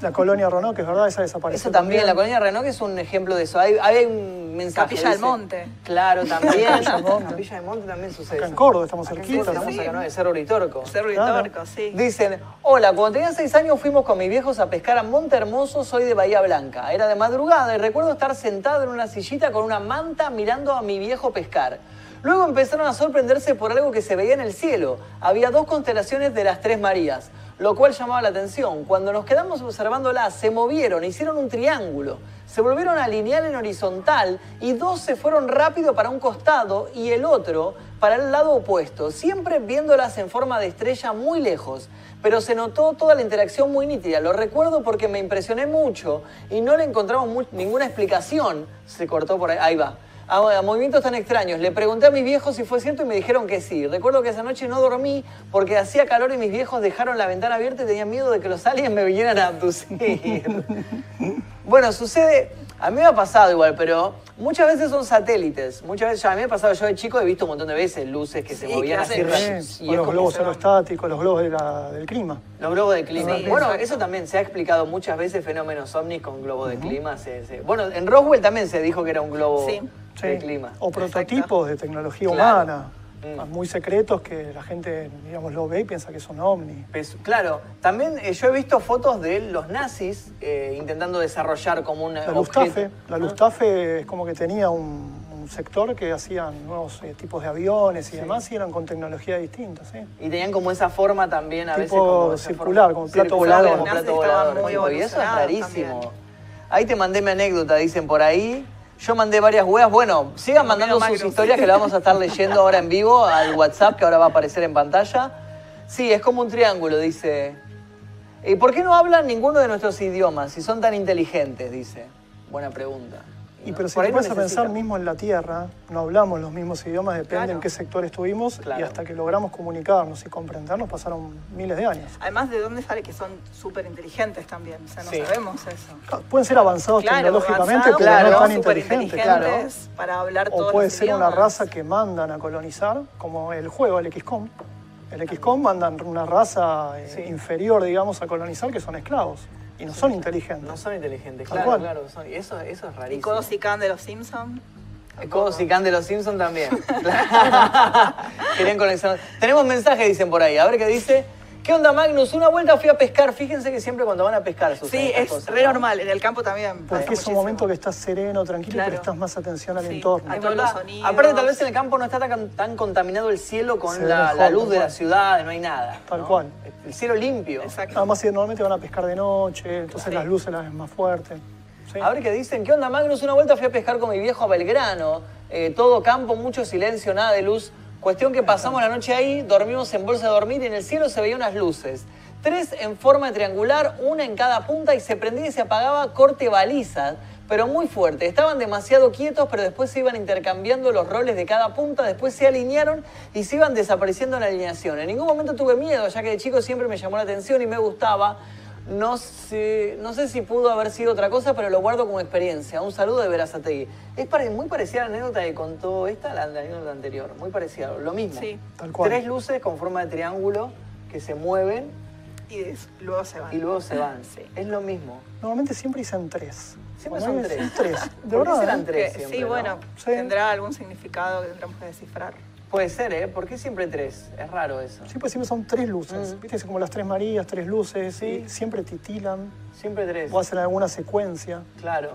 La colonia Roanoke, es verdad, esa desapareció. eso también, la colonia Renault es un ejemplo de eso. Hay, hay un mensaje. Capilla del Monte. Claro, también. Capilla del Monte. Capilla del Monte también sucede. Acá eso. en Córdoba, estamos Acá cerquita. Estamos acá, ¿no? De Cerro Uritorco. Cerro y Claro. Torco, sí. Dicen, hola, cuando tenía seis años fuimos con mis viejos a pescar a Monte Hermoso, soy de Bahía Blanca. Era de madrugada y recuerdo estar sentado en una sillita con una manta mirando a mi viejo pescar. Luego empezaron a sorprenderse por algo que se veía en el cielo. Había dos constelaciones de las Tres Marías, lo cual llamaba la atención. Cuando nos quedamos observándolas, se movieron, hicieron un triángulo, se volvieron a alinear en horizontal y dos se fueron rápido para un costado y el otro para el lado opuesto, siempre viéndolas en forma de estrella muy lejos. Pero se notó toda la interacción muy nítida. Lo recuerdo porque me impresioné mucho y no le encontramos ninguna explicación. Se cortó por ahí. Ahí va. A, a movimientos tan extraños. Le pregunté a mis viejos si fue cierto y me dijeron que sí. Recuerdo que esa noche no dormí porque hacía calor y mis viejos dejaron la ventana abierta y tenían miedo de que los aliens me vinieran a abducir. bueno, sucede. A mí me ha pasado igual, pero muchas veces son satélites. Muchas veces, a mí me ha pasado, yo de chico he visto un montón de veces luces que se Sí, movían que así. Sí, y los globos aerostáticos, los globos de la- del clima. Los globos de clima. Sí, bueno, exacto. eso también se ha explicado muchas veces fenómenos ovnis con globos de clima. se- se- Bueno, en Roswell también se dijo que era un globo Sí. de Sí. clima. O prototipos de tecnología Claro. humana, Mm. muy secretos que la gente, digamos, lo ve y piensa que son ovnis. Pues, claro, también eh, yo he visto fotos de los nazis eh, intentando desarrollar como un La objeto. Luftwaffe, la Ah. Luftwaffe es como que tenía un, un sector que hacían nuevos eh, tipos de aviones y demás y eran con tecnología distinta, ¿sí? Y tenían como esa forma también a veces Tipo como esa circular, forma- como plato circular, volador. como plato volador, y eso es rarísimo. también. Ahí te mandé mi anécdota, dicen por ahí. Yo mandé varias huevas. Bueno, sigan mandando sus historias que las vamos a estar leyendo ahora en vivo al WhatsApp que ahora va a aparecer en pantalla. Sí, es como un triángulo, dice. ¿Y por qué no hablan ninguno de nuestros idiomas si son tan inteligentes? Dice. Buena pregunta. Y pero si te pones a pensar mismo en la Tierra, no hablamos los mismos idiomas, depende Claro. en qué sector estuvimos Claro. y hasta que logramos comunicarnos y comprendernos pasaron miles de años. Además, ¿de dónde sale que son súper inteligentes también? O sea, no Sí. sabemos eso. Pueden ser avanzados Claro, tecnológicamente, pero claro, no tan inteligentes. inteligentes para hablar todos O puede los ser una raza que mandan a colonizar, como el juego, el XCOM. El XCOM mandan una raza eh, Sí. inferior, digamos, a colonizar, que son esclavos. Y no son inteligentes. No son inteligentes, claro, cual. claro. son- y eso, eso es rarísimo. Y Kodos y Khan de los Simpsons. Codos y Can de los Simpsons también. Querían conectar. Tenemos mensaje, dicen por ahí. A ver qué dice. ¿Qué onda, Magnus? Una vuelta fui a pescar. Fíjense que siempre cuando van a pescar suceden Sí, es cosas, re ¿no? normal. En el campo también. pasa Porque es un momento que estás sereno, tranquilo, Claro. y prestas más atención al Sí. entorno. Hay todos los sonidos. Aparte, tal vez en el campo no está tan, tan contaminado el cielo con la, mejor, la luz de la ciudad, no hay nada. Tal ¿no? cual. El cielo limpio. Exacto. Además, normalmente van a pescar de noche, entonces Sí. las luces las ven más fuertes. Sí. A ver qué dicen. ¿Qué onda, Magnus? Una vuelta fui a pescar con mi viejo a Belgrano. Eh, todo campo, mucho silencio, nada de luz. Cuestión que pasamos la noche ahí, dormimos en bolsa de dormir y en el cielo se veían unas luces. Tres en forma triangular, una en cada punta y se prendía y se apagaba corte balizas, pero muy fuerte. Estaban demasiado quietos, pero después se iban intercambiando los roles de cada punta, después se alinearon y se iban desapareciendo en la alineación. En ningún momento tuve miedo, ya que de chico siempre me llamó la atención y me gustaba. No sé, no sé si pudo haber sido otra cosa, pero lo guardo como experiencia. Un saludo de Verazategui. Es pare- muy parecida a la anécdota que contó esta, la, la anécdota anterior. Muy parecida, lo mismo. Sí. Tal cual. Tres luces con forma de triángulo que se mueven Y des- luego se van. y luego se van. Sí. Es lo mismo. Normalmente siempre dicen tres. Siempre son tres. tres. De ¿Por qué verdad. serán ¿eh? tres? Siempre, sí, ¿no? bueno, tendrá algún significado que tendremos que descifrar. Puede ser, ¿eh? ¿Por qué siempre tres? Es raro eso. Sí, pues siempre son tres luces. Mm. Viste, es como las tres Marías, tres luces, Sí. y siempre titilan Siempre tres. o hacen alguna secuencia. Claro.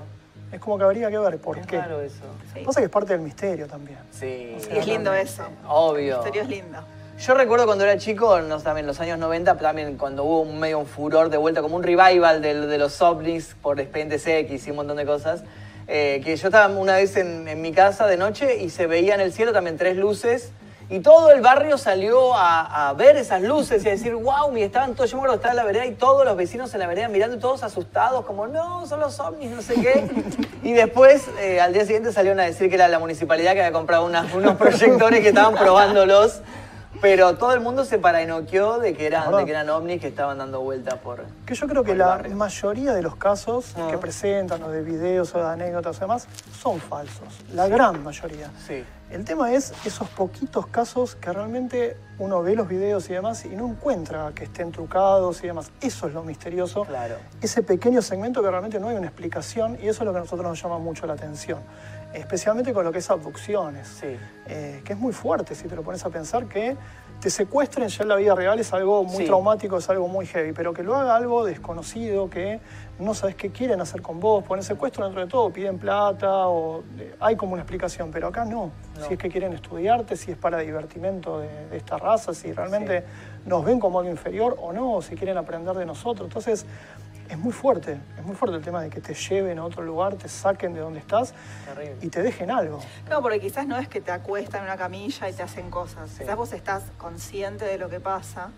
Es como que habría que ver por es qué. raro eso. Sí. Pasa que es parte del misterio también. Sí. Y es lindo ese. Obvio. El misterio es lindo. Yo recuerdo cuando era chico, no, también en los años 90, también cuando hubo un medio un furor de vuelta, como un revival del- de, los ovnis por Expedientes X y un montón de cosas, eh, que yo estaba una vez en, mi casa de noche y se veía en el cielo también tres luces y todo el barrio salió a, ver esas luces y a decir, wow, y estaban todos, yo me acuerdo estaba en la vereda y todos los vecinos en la vereda mirando y todos asustados, como, no, son los ovnis, no sé qué. Y después, eh, al día siguiente salieron a decir que era la municipalidad que había comprado unos proyectores que estaban probándolos. Pero todo el mundo se paranoqueó de que eran, de que eran ovnis que estaban dando vueltas por. Que yo creo que la barrio. mayoría de los casos Ah. que presentan, o de videos, o de anécdotas o demás, son falsos. La gran mayoría. Sí. El tema es esos poquitos casos que realmente uno ve los videos y demás y no encuentra que estén trucados y demás. Eso es lo misterioso. Claro. Ese pequeño segmento que realmente no hay una explicación y eso es lo que a nosotros nos llama mucho la atención. Especialmente con lo que es abducciones. Sí. Eh, que es muy fuerte si te lo pones a pensar que te secuestren ya en la vida real es algo muy Sí. traumático, es algo muy heavy, pero que lo haga algo desconocido, que no sabes qué quieren hacer con vos, ponen secuestro dentro de todo, piden plata o eh, hay como una explicación, pero acá no. No. Si es que quieren estudiarte, si es para divertimento de, de esta raza, si realmente nos ven como algo inferior o no, o si quieren aprender de nosotros. Entonces, es muy fuerte, es muy fuerte el tema de que te lleven a otro lugar, te saquen de donde estás Terrible. y te dejen algo. No, porque quizás no es que te acuestan en una camilla y te hacen cosas. Sí. Quizás vos estás consciente de lo que pasa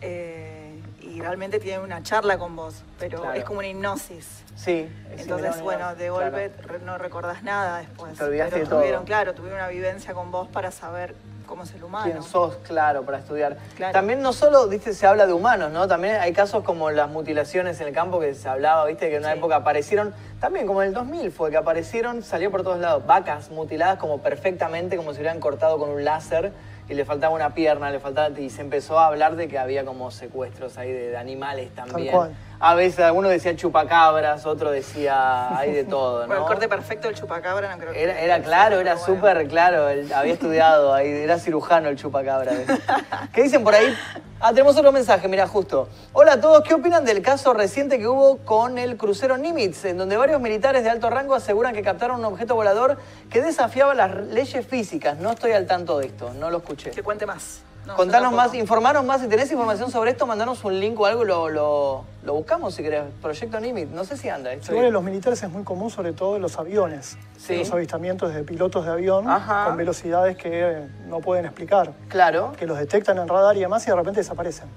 eh, y realmente tienen una charla con vos, pero Claro. es como una hipnosis. Sí. es Entonces, bueno, de golpe no recordás nada después. Te olvidaste pero de todo. tuvieron, claro, tuvieron una vivencia con vos para saber cómo es el humano. quién sos, claro, para estudiar. Claro. También no solo, viste, se habla de humanos, ¿no? También hay casos como las mutilaciones en el campo que se hablaba, viste, que en una Sí. época aparecieron, también como en el 2000 fue, que aparecieron, salió por todos lados, vacas mutiladas como perfectamente, como si hubieran cortado con un láser y le faltaba una pierna, le faltaba, y se empezó a hablar de que había como secuestros ahí de, de animales también. cual. A veces alguno decía chupacabras, otro decía, hay de todo, ¿no? Bueno, el corte perfecto del chupacabra no creo que... Era, era claro, era bueno. súper claro. él había estudiado ahí, era cirujano el chupacabra. ¿Qué dicen por ahí? Ah, tenemos otro mensaje, mira, justo. Hola a todos, ¿qué opinan del caso reciente que hubo con el crucero Nimitz, en donde varios militares de alto rango aseguran que captaron un objeto volador que desafiaba las leyes físicas? No estoy al tanto de esto, no lo escuché. Que cuente más. No, Contanos más, informaros más. Si tenés información sobre esto, mandanos un link o algo y lo, lo, lo buscamos si querés. Proyecto Nimitz, no sé si anda. estoy- Igual en los militares es muy común, sobre todo en los aviones. Sí. En Los avistamientos de pilotos de avión Ajá. con velocidades que eh, no pueden explicar. Claro. Que los detectan en radar y demás y de repente desaparecen.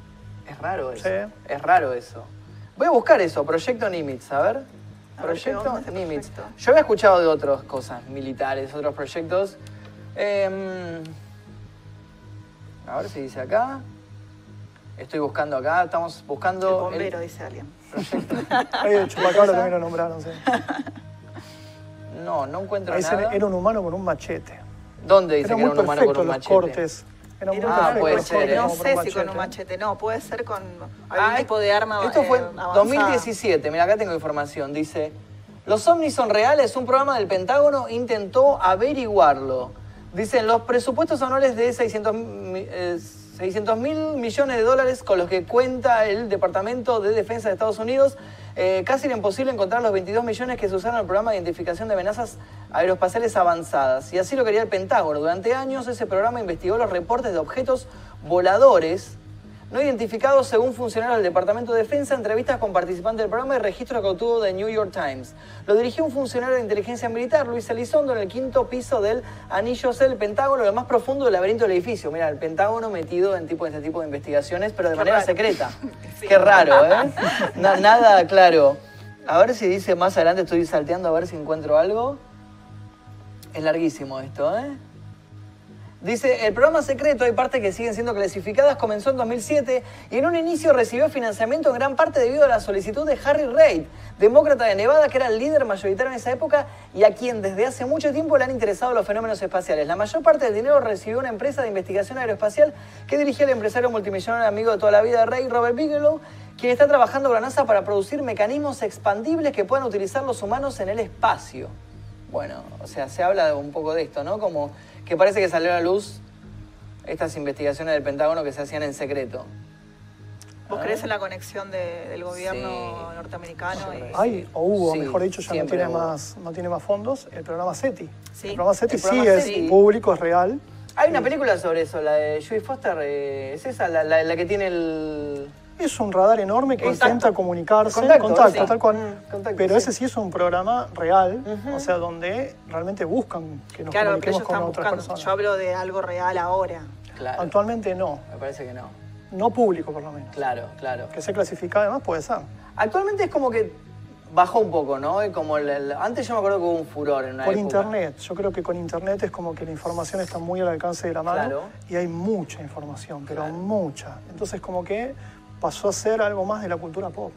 Es raro eso. Sí. Es raro eso. Voy a buscar eso, Proyecto Nimitz, a ver. A ver Proyecto onda ese Nimitz. Yo había escuchado de otras cosas militares, otros proyectos. Em, a ver si dice acá. Estoy buscando acá, estamos El buscando. bombero, dice alguien. Ahí el chupacabra también lo nombraron. sí. No, no encuentro Ahí nada. era un humano con un machete. ¿Dónde dice Era que era muy un humano con un los machete? cortes. Era muy Ah, perfecto puede ser, cortes ¿eh? No sé si con un machete, no, puede ser con algún Ah, tipo de arma Esto fue eh, en avanzada. 2017, mira, acá tengo información. Dice, los ovnis son reales, un programa del Pentágono intentó averiguarlo. Dicen, los presupuestos anuales de 600 mil millones de dólares con los que cuenta el Departamento de Defensa de Estados Unidos, eh, casi era imposible encontrar los 22 millones que se usaron en el programa de identificación de amenazas aeroespaciales avanzadas. Y así lo quería el Pentágono. Durante años ese programa investigó los reportes de objetos voladores no identificados según funcionarios del Departamento de Defensa, entrevistas con participantes del programa y registro que obtuvo de New York Times. Lo dirigió un funcionario de inteligencia militar, Luis Elizondo, en el quinto piso del anillo C del Pentágono, lo más profundo del laberinto del edificio. Mira, el Pentágono metido en tipo, este tipo de investigaciones, pero de Qué manera raro. secreta. Sí. Qué raro, ¿eh? Na- nada claro. A ver si dice más adelante, estoy salteando a ver si encuentro algo. Es larguísimo esto, ¿eh? Dice, el programa secreto, hay partes que siguen siendo clasificadas, comenzó en 2007 y en un inicio recibió financiamiento en gran parte debido a la solicitud de Harry Reid, demócrata de Nevada, que era el líder mayoritario en esa época y a quien desde hace mucho tiempo le han interesado los fenómenos espaciales. La mayor parte del dinero recibió una empresa de investigación aeroespacial que dirigía el empresario multimillonario amigo de toda la vida de Reid, Robert Bigelow, quien está trabajando con la NASA para producir mecanismos expandibles que puedan utilizar los humanos en el espacio. Bueno, o sea, se habla un poco de esto, ¿no? Como que parece que salió a la luz estas investigaciones del Pentágono que se hacían en secreto. ¿Vos crees en la conexión de- del gobierno Sí. norteamericano? y- Hay, o hubo, Sí, mejor dicho, ya no tiene, hubo. más, no tiene más fondos, el programa SETI. Sí. El programa SETI El sí programa es SETI. público, es real. Hay una película sobre eso, la de Judy Foster, eh, ¿es esa? La, la- la que tiene el... Es un radar enorme que intenta comunicarse, Contacto, contacto, sí. tal cual. Mm, contacto, pero sí. ese sí es un programa real, o sea, donde realmente buscan que nos Claro, pero comuniquemos ellos con otras buscando. personas. Yo hablo de algo real ahora. Claro, Actualmente no, me parece que no. no público por lo menos. Claro, claro. Que sea clasificado además puede ser. Actualmente es como que bajó un poco, ¿no? Como el- el- antes yo me acuerdo que hubo un furor en una Por época. internet, yo creo que con internet es como que la información está muy al alcance de la mano Claro. y hay mucha información, pero Claro. mucha. Entonces como que pasó a ser algo más de la cultura pop.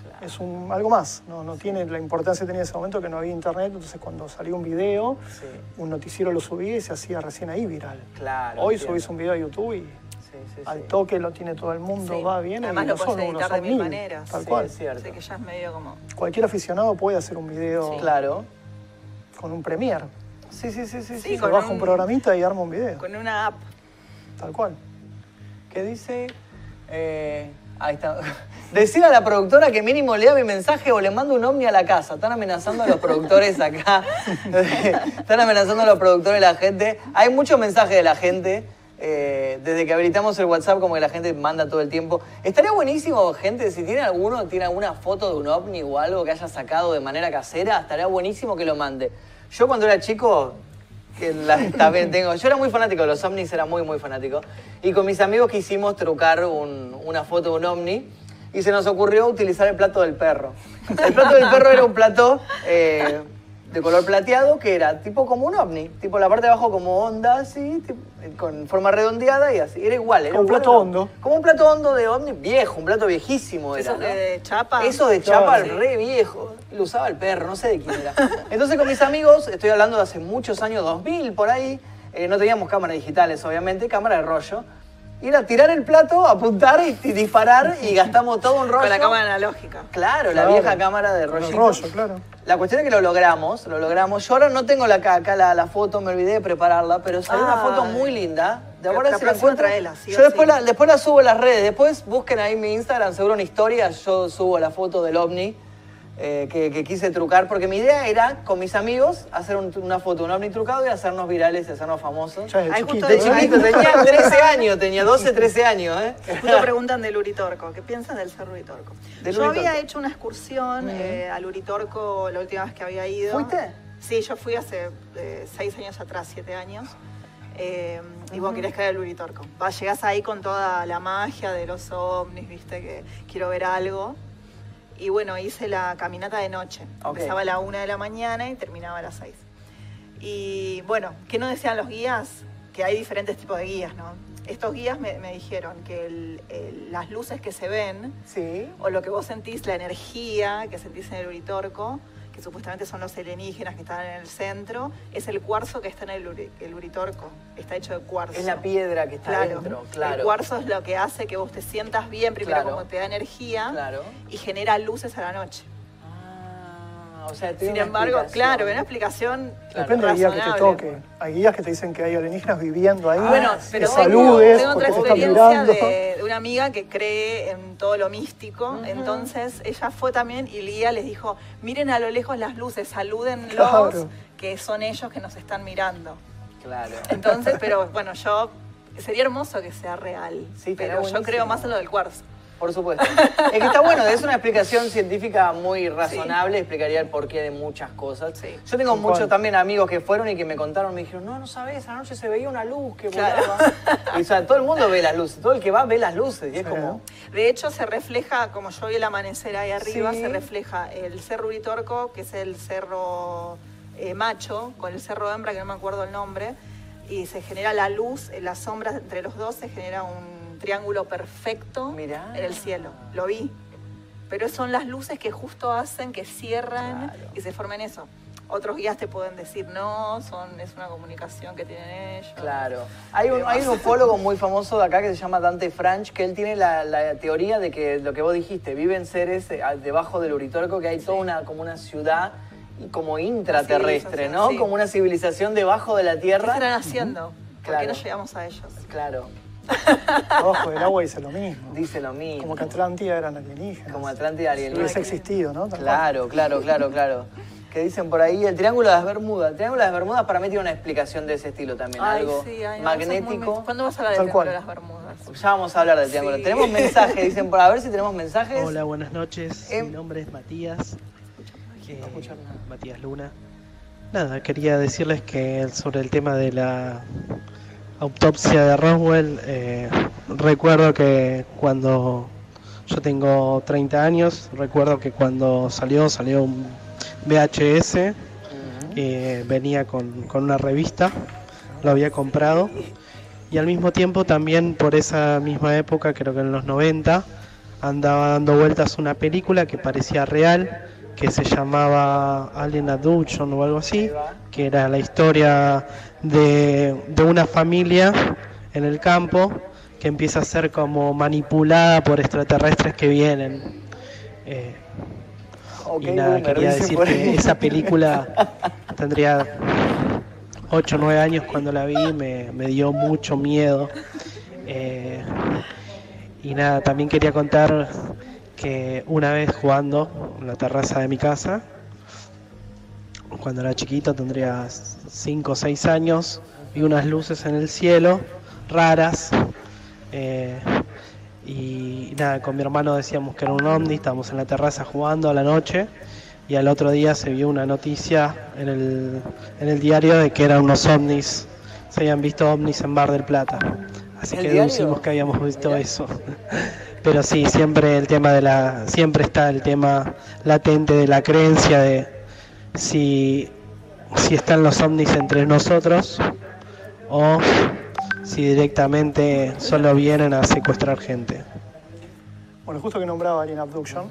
Claro. Es un, algo más, no, no tiene la importancia que tenía en ese momento que no había internet, entonces cuando salió un video, Sí, un noticiero lo subía y se hacía recién ahí viral. claro. Hoy entiendo. subís un video a YouTube y Sí, sí, al sí. toque lo tiene todo el mundo, Sí. va bien Además y lo no son editar de son mil mil, maneras. tal Sí, cual. es cierto. Así que ya es medio como. Cualquier aficionado puede hacer un video Claro. con un Premiere. Sí, sí, sí, sí. Sí, sí. Se con baja un un- programita y arma un video, Con una app. tal cual. que dice. eh, ahí está. Decir a la productora que mínimo lea mi mensaje o le mando un ovni a la casa. Están amenazando a los productores acá. Están amenazando a los productores de la gente. Hay muchos mensajes de la gente. eh, desde que habilitamos el WhatsApp, como que la gente manda todo el tiempo. Estaría buenísimo, gente, si tiene alguno, tiene alguna foto de un ovni o algo que haya sacado de manera casera, estaría buenísimo que lo mande. Yo cuando era chico, que también tengo. Yo era muy fanático los ovnis, era muy, muy fanático. Y con mis amigos quisimos trucar un- una foto de un ovni y se nos ocurrió utilizar el plato del perro. El plato del perro era un plato eh, de color plateado que era tipo como un ovni, tipo la parte de abajo como onda así, tipo- con forma redondeada y así, era igual. Era Como un plato ¿no? hondo. Como un plato hondo de ovni, viejo, un plato viejísimo era, Esos ¿no? de, chapa. Eso de chapa sí. re viejo. Lo usaba el perro, no sé de quién era. Entonces con mis amigos, estoy hablando de hace muchos años, 2000 por ahí, eh, no teníamos cámaras digitales obviamente, cámara de rollo. Y era tirar el plato, apuntar y, y disparar y gastamos todo un rollo. Con la cámara analógica. Claro, la vieja cámara de rollito. rollo, claro. La cuestión es que lo logramos, lo logramos. Yo ahora no tengo la, acá la, la foto, me olvidé de prepararla, pero salió una Ah, foto muy linda. De ahora si la encuentro. traela, sí yo después sí. la, después la subo a las redes. Después busquen ahí mi Instagram, seguro en historias, yo subo la foto del ovni eh, que, que quise trucar, porque mi idea era con mis amigos hacer un- una foto de un ovni trucado y hacernos virales y hacernos famosos. Ya de Ahí chiquito. justo De ¿eh? chiquito, tenía 13 años, tenía 12, 13 años, ¿eh? Justo preguntan del Uritorco. ¿Qué piensan del Cerro Uritorco? Del yo Uritorco. había hecho una excursión eh, al Uritorco la última vez que había ido. ¿Fuiste? Sí, yo fui hace eh, seis años atrás, siete años. Eh, y vos querés caer al Uritorco. Vas, llegás ahí con toda la magia de los ovnis, viste, que quiero ver algo. Y bueno, hice la caminata de noche. Ok. Empezaba a la una de la mañana y terminaba a las seis. Y bueno, ¿qué nos decían los guías? Que hay diferentes tipos de guías, ¿no? Estos guías me, me dijeron que el- el- las luces que se ven, Sí. o lo que vos sentís, la energía que sentís en el Uritorco, que supuestamente son los alienígenas que están en el centro, es el cuarzo que está en el, Uri- el Uritorco. Está hecho de cuarzo. Es la piedra que está Claro. dentro, claro. El cuarzo es lo que hace que vos te sientas bien, primero Claro. como te da energía, Claro. y genera luces a la noche. O sea, tiene Sin una embargo, claro, una explicación Depende del guía que te toque. Hay guías que te dicen que hay alienígenas viviendo ahí. Bueno, pero que tengo, saludes tengo otra experiencia de, de una amiga que cree en todo lo místico. Entonces ella fue también y el guía les dijo, miren a lo lejos las luces, salúdenlos, Claro. que son ellos que nos están mirando. Claro. Entonces, pero bueno, yo sería hermoso que sea real, Sí, pero yo creo más en lo del cuarzo. Por supuesto. Es que está bueno, es una explicación científica muy razonable, explicaría el porqué de muchas cosas. Sí. Yo tengo muchos cual. también amigos que fueron y que me contaron, me dijeron, no, no sabes, anoche se veía una luz que Claro. volaba. Y, o sea, todo el mundo ve las luces, todo el que va ve las luces. Y es Sí. como, De hecho, se refleja, como yo vi el amanecer ahí arriba, Sí. se refleja el cerro Uritorco, que es el cerro eh, macho, con el cerro hembra, que no me acuerdo el nombre, y se genera la luz, las sombras entre los dos se genera un triángulo perfecto Mirá. en el cielo. Lo vi. Pero son las luces que justo hacen que cierran Claro. y se formen eso. Otros guías te pueden decir, no, son, es una comunicación que tienen ellos. Claro. Hay un, hay un ufólogo muy famoso de acá que se llama Dante Franch, que él tiene la, la teoría de que lo que vos dijiste, viven seres eh, debajo del Uritorco, que hay toda una, como una ciudad y como intraterrestre, ¿no? sí. Como una civilización debajo de la ¿Qué Tierra. estarán haciendo? ¿Por Claro. qué no llegamos a ellos? Claro, Abajo del agua dice lo mismo. dice lo mismo. Como que Atlántida eran alienígenas. Como Atlántida Si alienígena. hubiese existido, ¿no? Tal cual. Claro, claro, claro, claro. Que dicen por ahí el Triángulo de las Bermudas. El Triángulo de las Bermudas para mí tiene una explicación de ese estilo también. Ay, algo sí, ay, no, muy magnético. ¿Cuándo vas a hablar del. Triángulo de las Bermudas? Ya vamos a hablar del Triángulo. Sí. Tenemos mensajes, dicen por a ver si tenemos mensajes. Hola, buenas noches. Em- Mi nombre es Matías. eh, escuchar nada. Matías Luna. Nada, quería decirles que sobre el tema de la autopsia de Roswell, eh, recuerdo que cuando yo tengo 30 años, recuerdo que cuando salió, salió un VHS, eh, venía con, con una revista, lo había comprado. Y al mismo tiempo también por esa misma época, creo que en los 90, andaba dando vueltas una película que parecía real, que se llamaba Alien Abduction o algo así, que era la historia de, de una familia en el campo que empieza a ser como manipulada por extraterrestres que vienen. Eh, y nada, boomer, quería decir que esa película tendría 8 o 9 años cuando la vi, me, me dio mucho miedo. Eh, y nada, también quería contar que una vez jugando en la terraza de mi casa, cuando era chiquito, tendría 5 o 6 años, vi unas luces en el cielo, raras. eh, y nada, con mi hermano decíamos que era un ovni, estábamos en la terraza jugando a la noche y al otro día se vio una noticia en el, en el diario de que eran unos ovnis, se habían visto ovnis en Bar del Plata. Así ¿El que diario? deducimos que habíamos visto Mirá. eso. Pero sí, siempre el tema de la, siempre está el tema latente de la creencia de si si están los ovnis entre nosotros o si directamente solo vienen a secuestrar gente. Bueno, justo que nombraba Alien Abduction.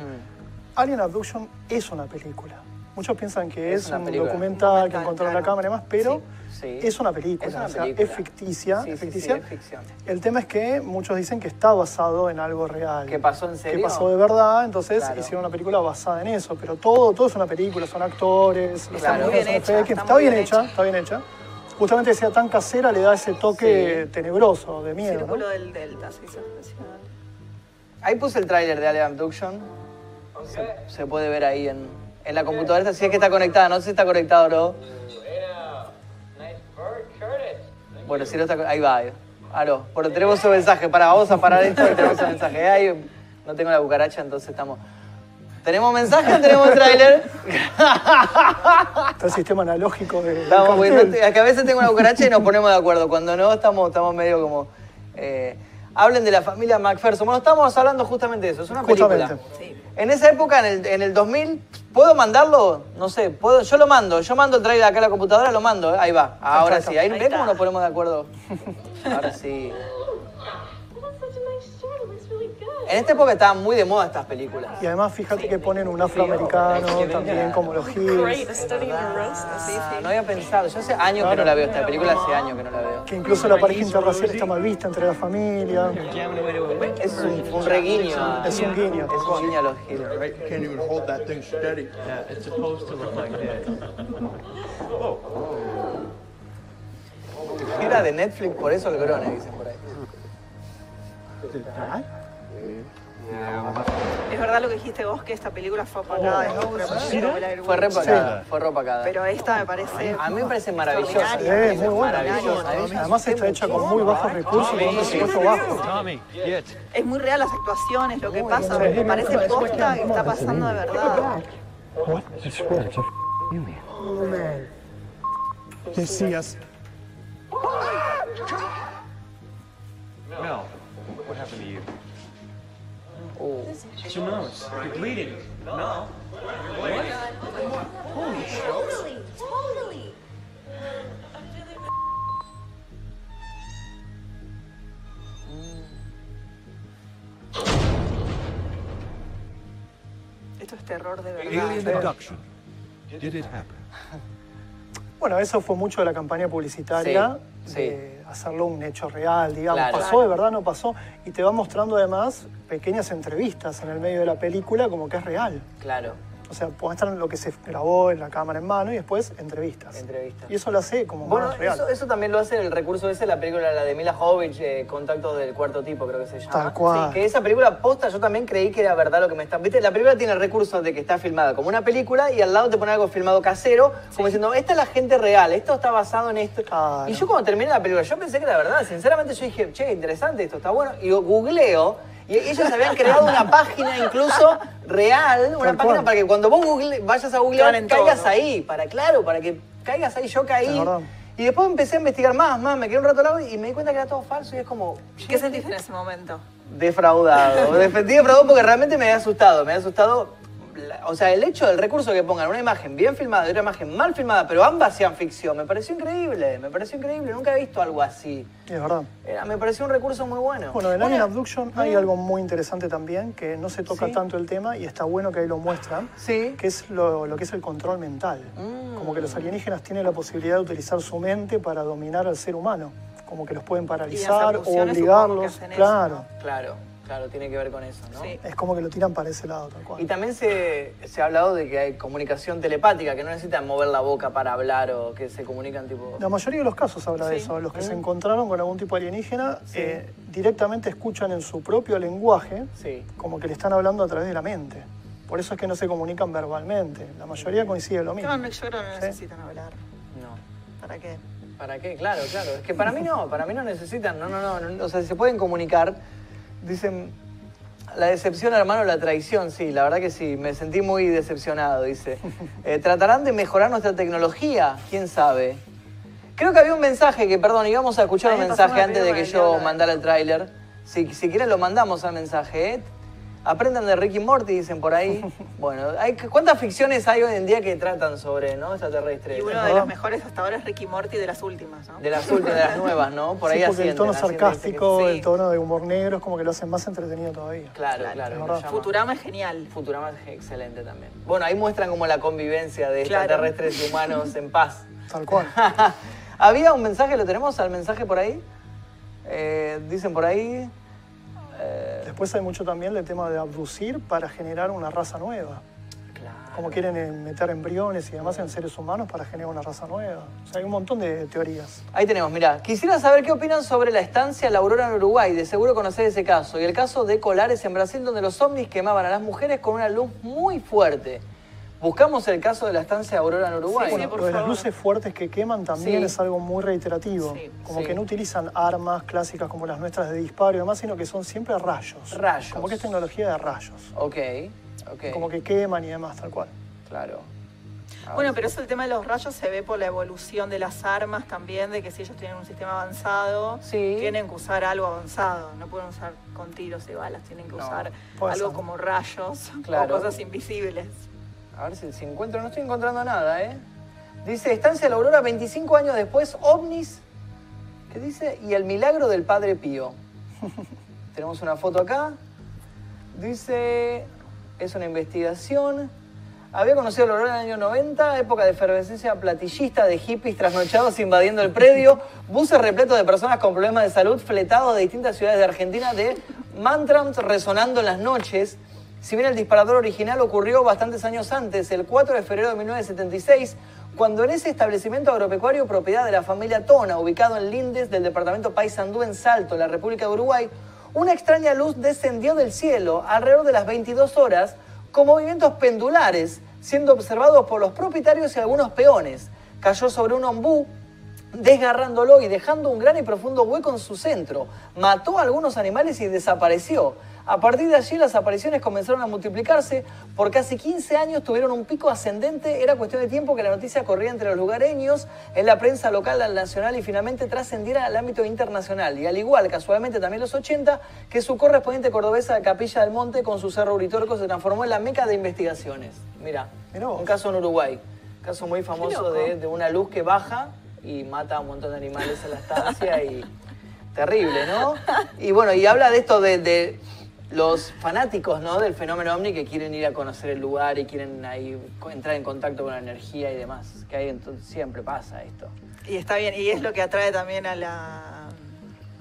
Alien Abduction es una película. Muchos piensan que Es un película. documental, que encontraron la claro. cámara y demás, pero Sí, sí. es una película. Es una o sea, película. es ficticia. Sí, es sí, ficticia. es ficción. El tema es que muchos dicen que está basado en algo real. ¿Que pasó en serio? Que pasó de verdad, entonces Claro. hicieron una película basada en eso. Pero todo, todo es una película, son actores, los Claro. bien son hecha, está bien hecha, hecha. está bien hecha. Justamente que sea tan casera le da ese toque Sí. tenebroso, de miedo. ¿no? Círculo del Delta, se hizo especial. Ahí puse el tráiler de Alien Abduction. Se, se puede ver ahí en, en la computadora. Sí es que está conectada, no sé si está conectado o no. Bueno, si no está. Ahí va. No. Bueno, tenemos su mensaje. Para, vamos a parar esto y tenemos su mensaje. Ahí no tengo la cucaracha, entonces estamos. ¿Tenemos mensaje o tenemos tráiler? Está el sistema analógico de. Estamos, porque no es que a veces tengo una cucaracha y nos ponemos de acuerdo. Cuando no, estamos, estamos medio como. eh, hablen de la familia MacPherson. Bueno, estamos hablando justamente de eso. Es una película. Sí. En esa época, en el, en el 2000, ¿puedo mandarlo? No sé, ¿puedo? yo lo mando. Yo mando el trailer acá a la computadora, lo mando. ¿eh? Ahí va. Ahora sí. Ahí, Ahí ¿Ven cómo nos ponemos de acuerdo? Ahora sí. En esta época estaban muy de moda estas películas. Y además, fíjate que ponen un afroamericano también, como los Hills. Ah, no había pensado. Yo hace años que no la veo esta película, hace años que no la veo. Que incluso la pareja interracial está mal vista entre la familia. Es un, un reguiño. Es un guiño. Es un guiño a los Hill. Right? You can't even hold that thing steady. Yeah, it's supposed to look like this. Era de Netflix, por eso el grone, dicen por ahí. Es verdad lo que dijiste vos, que esta película fue apagada proyecto del Air Fue repacada, fue repacada. Pero esta me parece. A mí me parece maravillosa. Eh, muy buena. Además está hecha con muy bajos recursos, con un presupuesto bajo. Es muy real las actuaciones, lo que pasa. Me parece posta que está pasando de verdad. Us. Mel, what happened to you? It's your nose. You're bleeding. No. Totally, totally. Esto es terror de Alien verdad. abduction. Did it happen? Bueno, eso fue mucho de la campaña publicitaria, Sí, de hacerlo un hecho real, digamos. Claro. pasó de verdad, no pasó. Y te va mostrando además pequeñas entrevistas en el medio de la película como que es real. claro, O sea, muestran lo que se grabó en la cámara en mano y después entrevistas. entrevista. Y eso lo hace como Bueno, más real. eso, eso también lo hace el recurso ese, la película, la de Mila Jovovich, eh, Contactos del Cuarto Tipo, creo que se llama. Tal cual. Sí, que esa película posta yo también creí que era verdad lo que me está... Viste, la película tiene el recurso de que está filmada como una película y al lado te pone algo filmado casero, como diciendo, esta es la gente real, esto está basado en esto. Claro. Y yo cuando terminé la película, yo pensé que era verdad, sinceramente yo dije, che, interesante esto, está bueno. Y yo googleo, y ellos habían creado una página incluso real, una página para que cuando vos google- vayas a googlear, caigas todo. ahí, para claro, para que caigas ahí, yo caí. Y después empecé a investigar más, más, me quedé un rato lado y me di cuenta que era todo falso y es como... ¿Qué sentiste en ese momento? Defraudado. Defendí defraudado porque realmente me había asustado. Me había asustado. La- O sea, el hecho del recurso que pongan una imagen bien filmada y otra imagen mal filmada, pero ambas sean ficción, me pareció increíble. Me pareció increíble. Nunca he visto algo así. Es verdad. Era, me pareció un recurso muy bueno. Bueno, en Alien Abduction hay algo muy interesante también, que no se toca Sí. tanto el tema y está bueno que ahí lo muestran, Sí. que es lo, lo que es el control mental. Mm. Como que los alienígenas tienen la posibilidad de utilizar su mente para dominar al ser humano. Como que los pueden paralizar o obligarlos. hacen eso, claro. ¿no? Claro, claro, tiene que ver con eso, ¿no? Sí. Es como que lo tiran para ese lado, tal Y cual. también se, se ha hablado de que hay comunicación telepática, que no necesitan mover la boca para hablar o que se comunican tipo... La mayoría de los casos habla de eso. Los que Mm. se encontraron con algún tipo de alienígena eh, directamente escuchan en su propio lenguaje Sí. como que le están hablando a través de la mente. Por eso es que no se comunican verbalmente. La mayoría coincide lo mismo. No, no, yo creo que no Sí. necesitan hablar. No. ¿Para qué? ¿Para qué? Claro, claro. Es que para mí no, para mí no necesitan. No, no, no. no, O sea, se pueden comunicar. Dicen, la decepción, hermano, la traición. Sí, la verdad que sí. Me sentí muy decepcionado, dice. Eh, ¿Tratarán de mejorar nuestra tecnología? ¿Quién sabe? Creo que había un mensaje que, perdón, íbamos a escuchar Ahí un mensaje antes de que yo mandara el tráiler. Si, si quieren lo mandamos al mensaje. ¿eh? Aprendan de Ricky Morty, dicen por ahí. Bueno, hay, ¿cuántas ficciones hay hoy en día que tratan sobre ¿no? extraterrestres? Y uno de los mejores hasta ahora es Ricky Morty de las últimas, ¿no? De las últimas, de las nuevas, ¿no? Por Sí, ahí porque el tono sarcástico, sí. el tono de humor negro es como que lo hacen más entretenido todavía. Claro, Claro, Futurama es genial. Futurama es excelente también. Bueno, ahí muestran como la convivencia de Claro. extraterrestres y humanos en paz. Tal cual. Había un mensaje, ¿lo tenemos al mensaje por ahí? Eh, dicen por ahí. eh, Después hay mucho también el tema de abducir para generar una raza nueva. claro. Como quieren eh, meter embriones y demás en seres humanos para generar una raza nueva. O sea, hay un montón de teorías. Ahí tenemos, mirá. Quisiera saber qué opinan sobre la estancia La Aurora en Uruguay. De seguro conocés ese caso. Y el caso de Colares en Brasil, donde los ovnis quemaban a las mujeres con una luz muy fuerte. Buscamos el caso de la estancia Aurora en Uruguay. Sí, Bueno, por lo de las favor. luces fuertes que queman también Sí. es algo muy reiterativo. Sí, como sí. que no utilizan armas clásicas como las nuestras de disparo y demás, sino que son siempre rayos. Rayos. Como que es tecnología de rayos. Ok, ok. Como que queman y demás, tal cual. Claro. A Bueno, pero eso el tema de los rayos se ve por la evolución de las armas también, de que si ellos tienen un sistema avanzado, Sí. tienen que usar algo avanzado. No pueden usar con tiros y balas, tienen que No, usar algo ser. como rayos Claro. o cosas invisibles. A ver si, si encuentro, no estoy encontrando nada, ¿eh? Dice, Estancia de la Aurora, 25 años después, ovnis, ¿qué dice? Y el milagro del Padre Pío. Tenemos una foto acá. Dice, es una investigación. Había conocido la Aurora en el año 90, época de efervescencia platillista de hippies trasnochados invadiendo el predio, buses repletos de personas con problemas de salud fletados de distintas ciudades de Argentina de mantrams resonando en las noches. Si bien el disparador original ocurrió bastantes años antes, el 4 de febrero de 1976, cuando en ese establecimiento agropecuario propiedad de la familia Tona, ubicado en Lindes del departamento Paysandú en Salto, en la República de Uruguay, una extraña luz descendió del cielo alrededor de las 22 horas con movimientos pendulares, siendo observados por los propietarios y algunos peones. Cayó sobre un ombú, desgarrándolo y dejando un gran y profundo hueco en su centro. Mató a algunos animales y desapareció. A partir de allí las apariciones comenzaron a multiplicarse. Por casi 15 años tuvieron un pico ascendente. Era cuestión de tiempo que la noticia corría entre los lugareños, en la prensa local, al nacional y finalmente trascendiera al ámbito internacional. Y al igual, casualmente también los 80, que su correspondiente cordobesa Capilla del Monte con su cerro Uritorco se transformó en la meca de investigaciones. Mira, un caso en Uruguay. Caso muy famoso de, de una luz que baja y mata a un montón de animales en la estancia y terrible, ¿no? Y bueno, y habla de esto de, de los fanáticos, ¿no? Del fenómeno ovni que quieren ir a conocer el lugar y quieren ahí entrar en contacto con la energía y demás. Que ahí entonces siempre pasa esto. Y está bien, y es lo que atrae también a la,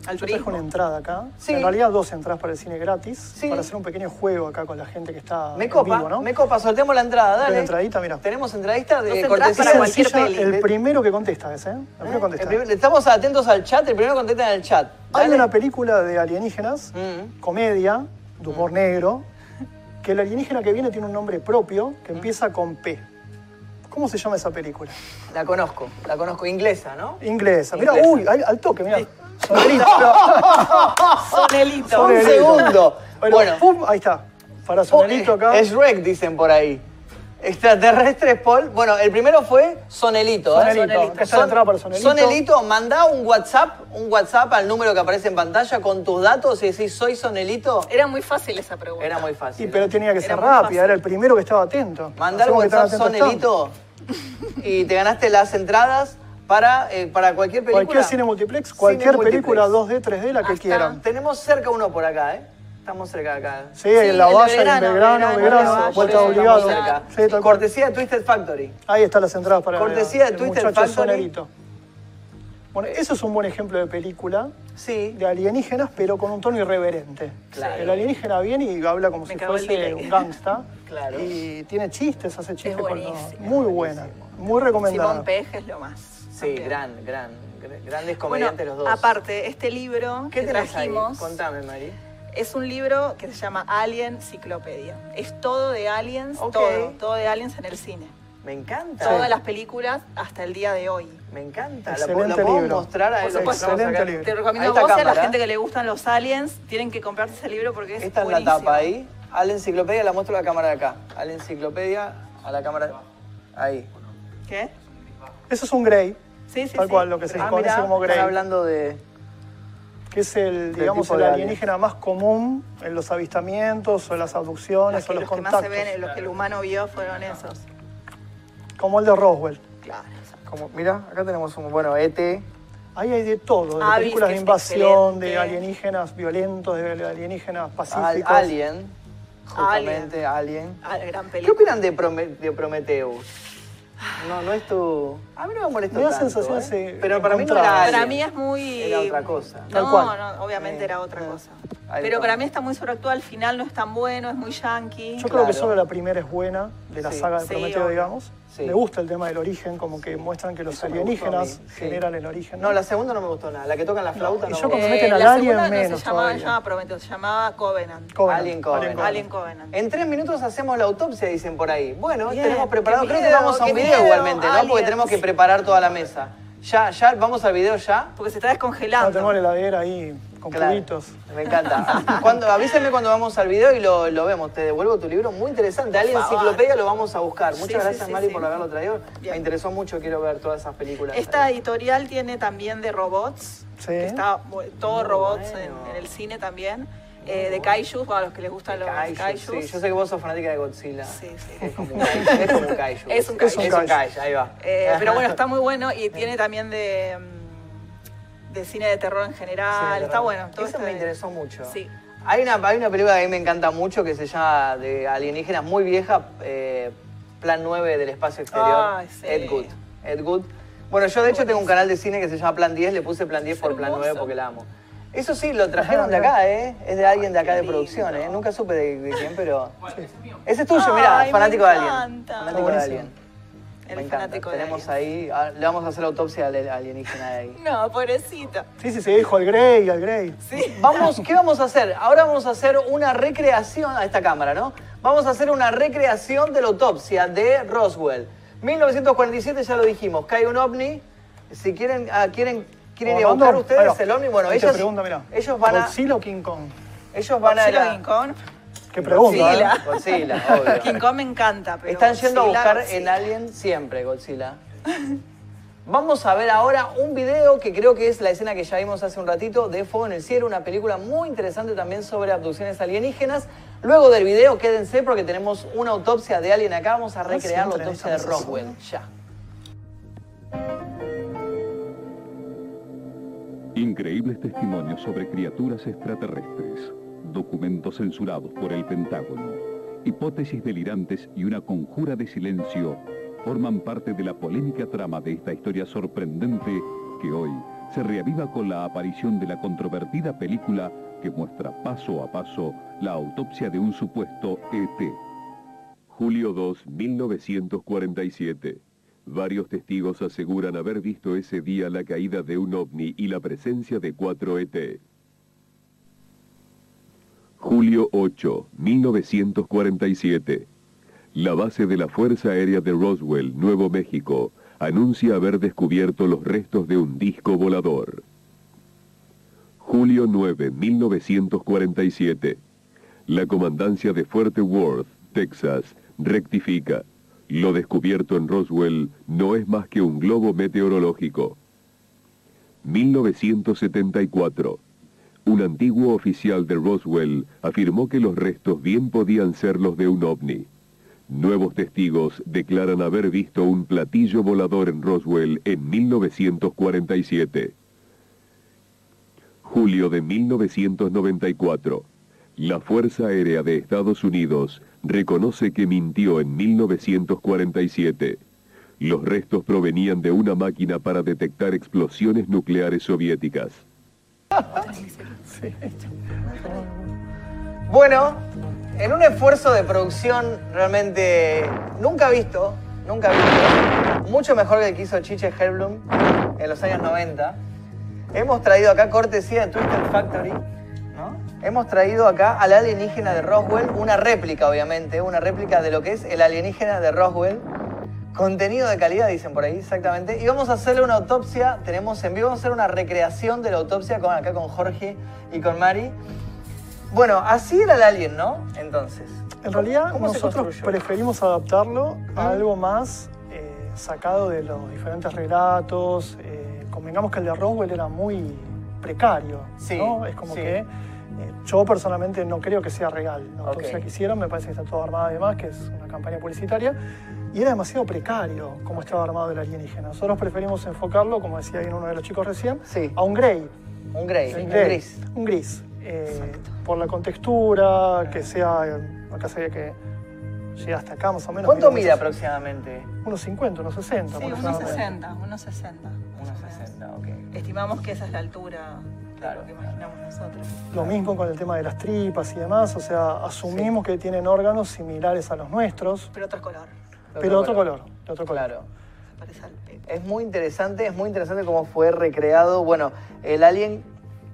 al Yo traje turismo. una entrada acá. Sí. En realidad dos entradas para el cine gratis. Sí. Para hacer un pequeño juego acá con la gente que está Me en copa, vivo, ¿no? me copa, sorteamos la entrada, dale. entradita, mira. Tenemos entradista de cortesía. para Es cualquier sencilla, peli. El primero que contesta ese, ¿eh? El primero que El contesta. primer- estamos atentos al chat, el primero contesta en el chat. Hay una película de alienígenas, Mm. comedia, de humor negro, que el alienígena que viene tiene un nombre propio que empieza con P. ¿Cómo se llama esa película? La conozco, la conozco, inglesa, ¿no? Inglesa. Mira, uy, al, al toque, mira. Sonerito. Sonelito. Un Sonerito. segundo. Bueno, Bueno. pum, ahí está. Para Sonerito acá. Es Shrek, dicen por ahí. Extraterrestres, Paul. Bueno, el primero fue Sonelito. ¿eh? Sonelito. Está entrada para Sonelito. Sonelito, mandá un WhatsApp, un WhatsApp al número que aparece en pantalla con tus datos y decís, soy Sonelito. Era muy fácil esa pregunta. Era muy fácil. Sí, pero tenía que ser muy rápida, fácil. era el primero que estaba atento. Mandá el Hacemos que WhatsApp atento. Sonelito y te ganaste las entradas para, eh, para cualquier película. Cualquier cine multiplex, Cine cualquier multiplex. película 2D, 3D, la que Hasta- quieran. Tenemos cerca uno por acá, ¿eh? Estamos cerca de acá. Sí, en la valla, en Belgrano, Belgrano, vuelta obligado. Sí. Cortesía de Twisted Factory. Ahí están las entradas para Cortesía de Twisted Factory. Sonerito. Bueno, eso es un buen ejemplo de película Sí. de alienígenas, pero con un tono irreverente. Claro. El alienígena viene y habla como Me si fuese un gangsta. Claro. Y tiene chistes, hace chistes con los- buenísimo. Muy buena, muy recomendada. Simón Pej es lo más. Sí, gran, gran, gr- grandes Bueno, comediantes los dos. aparte, este libro ¿qué que ahí? trajimos Contame, Mari. Es un libro que se llama Alien Ciclopedia. Es todo de aliens, todo, todo de aliens en el cine. Me encanta. Todas las películas hasta el día de hoy. Me encanta. ¿La, Excelente po- la puedo libro. mostrar a libro. Te recomiendo a vos y a la gente que le gustan los aliens, tienen que comprarse ese libro porque es Esta es la buenísimo. tapa ahí. A la enciclopedia la muestro a la cámara de acá. A la enciclopedia, a la cámara. Ahí. ¿Qué? Eso es un Grey, Sí, sí, tal sí. cual, lo que se Ah, conoce mirá, como Grey. están hablando de. Que es el, digamos, el alienígena más común en los avistamientos o en las abducciones Los que, o los, los que más se ven, los que el humano vio fueron esos. Como el de Roswell. Claro. Como, mira, acá tenemos un, bueno, E ET. Ahí hay de todo, de Avis, películas de invasión, de alienígenas violentos, de alienígenas Al- pacíficos. Alien. Justamente, Alien. Ah, gran ¿Qué opinan de, Prome- de Prometheus? No, no es tu... A mí no me molesta Me da tanto, sensaciones, ¿eh? eh, Pero para mí no encontradas. era Para mí es muy. Era otra cosa. Tal No, cual. no, obviamente Eh, era otra eh. cosa. Pero para mí está muy sobreactuado. Al final no es tan bueno, es muy yankee. Yo creo que solo la primera es buena, de la Sí. saga de Sí, Prometeo, obvio. digamos. Sí. Me gusta el tema del origen, como que muestran que los Eso alienígenas generan el origen. No, la segunda no me gustó nada. La que tocan la flauta y no, yo me cuando gustó. meten al Eh, la alien, segunda no menos se llamaba, todavía. se llamaba Prometeo, se llamaba Covenant. Covenant, Alien Covenant. Alien Covenant. En tres minutos hacemos la autopsia, dicen por ahí. Bueno, Bien, tenemos preparado. Creo que vamos a un video miedo, igualmente, ¿no? Porque tenemos que preparar toda la mesa. Ya, ya, vamos al video ya. Porque se está No, descongelando. tengo la heladera ahí con Claro. cubitos. Me encanta. Cuando, avísenme cuando vamos al video y lo, lo vemos. Te devuelvo tu libro, muy interesante. Favor. Enciclopedia lo vamos a buscar. Muchas sí, gracias, sí, Mari, sí. por haberlo traído. Bien. Me interesó mucho, quiero ver todas esas películas. Esta editorial tiene también de robots, Sí. que está todo Muy robots en, bueno. en el cine también. Eh, de kaijus, para los que les gustan los Kaiju, kaijus. sí. Yo sé que vos sos fanática de Godzilla. Sí, sí. Es como un kaiju. Es como un kaiju. Es un kaiju. Es un kaiju, ahí va. Eh, pero bueno, está muy bueno y tiene también de, mm, de cine de terror en general. Sí, está bueno. todo Eso está me bien. interesó mucho. Sí. Hay una, hay una película que a mí me encanta mucho que se llama de alienígenas muy vieja, eh, Plan 9 del espacio exterior. Ay, sí. Ed Wood. Ed Wood. Bueno, yo de hecho tengo un canal de cine que se llama Plan 10, le puse Plan 10 por Plan hermoso. 9 porque la amo. Eso sí, lo trajeron de acá, ¿eh? Es de alguien de acá de producción, ¿eh? Nunca supe de, de quién, pero... Ese es tuyo, mirá, Ay, me fanático de Alien. encanta. Fanático de. Alien. El me encanta. fanático de Tenemos ahí, ah, le vamos a hacer la autopsia al alienígena de ahí. No, pobrecito. Sí, sí, se dijo al Grey, al Grey. Sí. Vamos, ¿qué vamos a hacer? Ahora vamos a hacer una recreación a esta cámara, ¿no? Vamos a hacer una recreación de la autopsia de Roswell. 1947 ya lo dijimos, cae un ovni. Si quieren, ah, quieren, quieren ir a Orlando, buscar ustedes el ovni, bueno, Ahí te ellos, pregunta, mirá. ellos van a, ¿Godzilla o King Kong? ellos van a Godzilla la- King Kong. Qué pregunta, Godzilla. ¿eh? Godzilla, obvio. King Kong me encanta, pero Están yendo a buscar Godzilla. en Alien siempre, Godzilla. Vamos a ver ahora un video que creo que es la escena que ya vimos hace un ratito de Fuego en el Cielo, una película muy interesante también sobre abducciones alienígenas. Luego del video, quédense porque tenemos una autopsia de Alien acá. Vamos a recrear la autopsia de. Roswell. Ya. Increíbles testimonios sobre criaturas extraterrestres, documentos censurados por el Pentágono, hipótesis delirantes y una conjura de silencio forman parte de la polémica trama de esta historia sorprendente que hoy se reaviva con la aparición de la controvertida película que muestra paso a paso la autopsia de un supuesto ET. Julio 2, 1947. Varios testigos aseguran haber visto ese día la caída de un ovni y la presencia de cuatro ET. Julio 8, 1947. La base de la Fuerza Aérea de Roswell, Nuevo México, anuncia haber descubierto los restos de un disco volador. Julio 9, 1947. La comandancia de Fuerte Worth, Texas, rectifica. Lo descubierto en Roswell no es más que un globo meteorológico. 1974. Un antiguo oficial de Roswell afirmó que los restos bien podían ser los de un ovni. Nuevos testigos declaran haber visto un platillo volador en Roswell en 1947. Julio de 1994. La Fuerza Aérea de Estados Unidos reconoce que mintió en 1947. Los restos provenían de una máquina para detectar explosiones nucleares soviéticas. Bueno, en un esfuerzo de producción realmente nunca visto, nunca visto, mucho mejor que el que hizo Chiche Hellblum en los años 90, hemos traído acá cortesía de Twister Factory, ¿no? Hemos traído acá al alienígena de Roswell, una réplica obviamente, una réplica de lo que es el alienígena de Roswell. Contenido de calidad, dicen por ahí, exactamente. Y vamos a hacerle una autopsia, tenemos en vivo, vamos a hacer una recreación de la autopsia con, acá con Jorge y con Mari. Bueno, así era el alien, ¿no? Entonces. En realidad, ¿Cómo se nosotros preferimos adaptarlo a algo más eh, sacado de los diferentes relatos. Eh, convengamos que el de Roswell era muy, precario. Sí, ¿no? Es como sí. que eh, yo personalmente no creo que sea real. La autopsia Ok. que hicieron me parece que está todo armado además, que es una campaña publicitaria. Y era demasiado precario como estaba armado el alienígena. Nosotros preferimos enfocarlo, como decía bien uno de los chicos recién, Sí. a un grey. Un grey, Un un grey, gris. Un gris. Eh, por la contextura, que sea. Acá se ve que llega hasta acá más o menos. ¿Cuánto mide aproximadamente? Unos 50, unos 60. Sí, unos aproximadamente. 60, unos 60. más o Unos menos. 60, ok. Estimamos que esa es la altura Claro, de lo que imaginamos nosotros. Lo mismo con el tema de las tripas y demás, o sea, asumimos que tienen órganos similares a los nuestros, Pero otro color. Pero otro color, de otro color. Claro. Es muy interesante, es muy interesante cómo fue recreado. Bueno, el alien,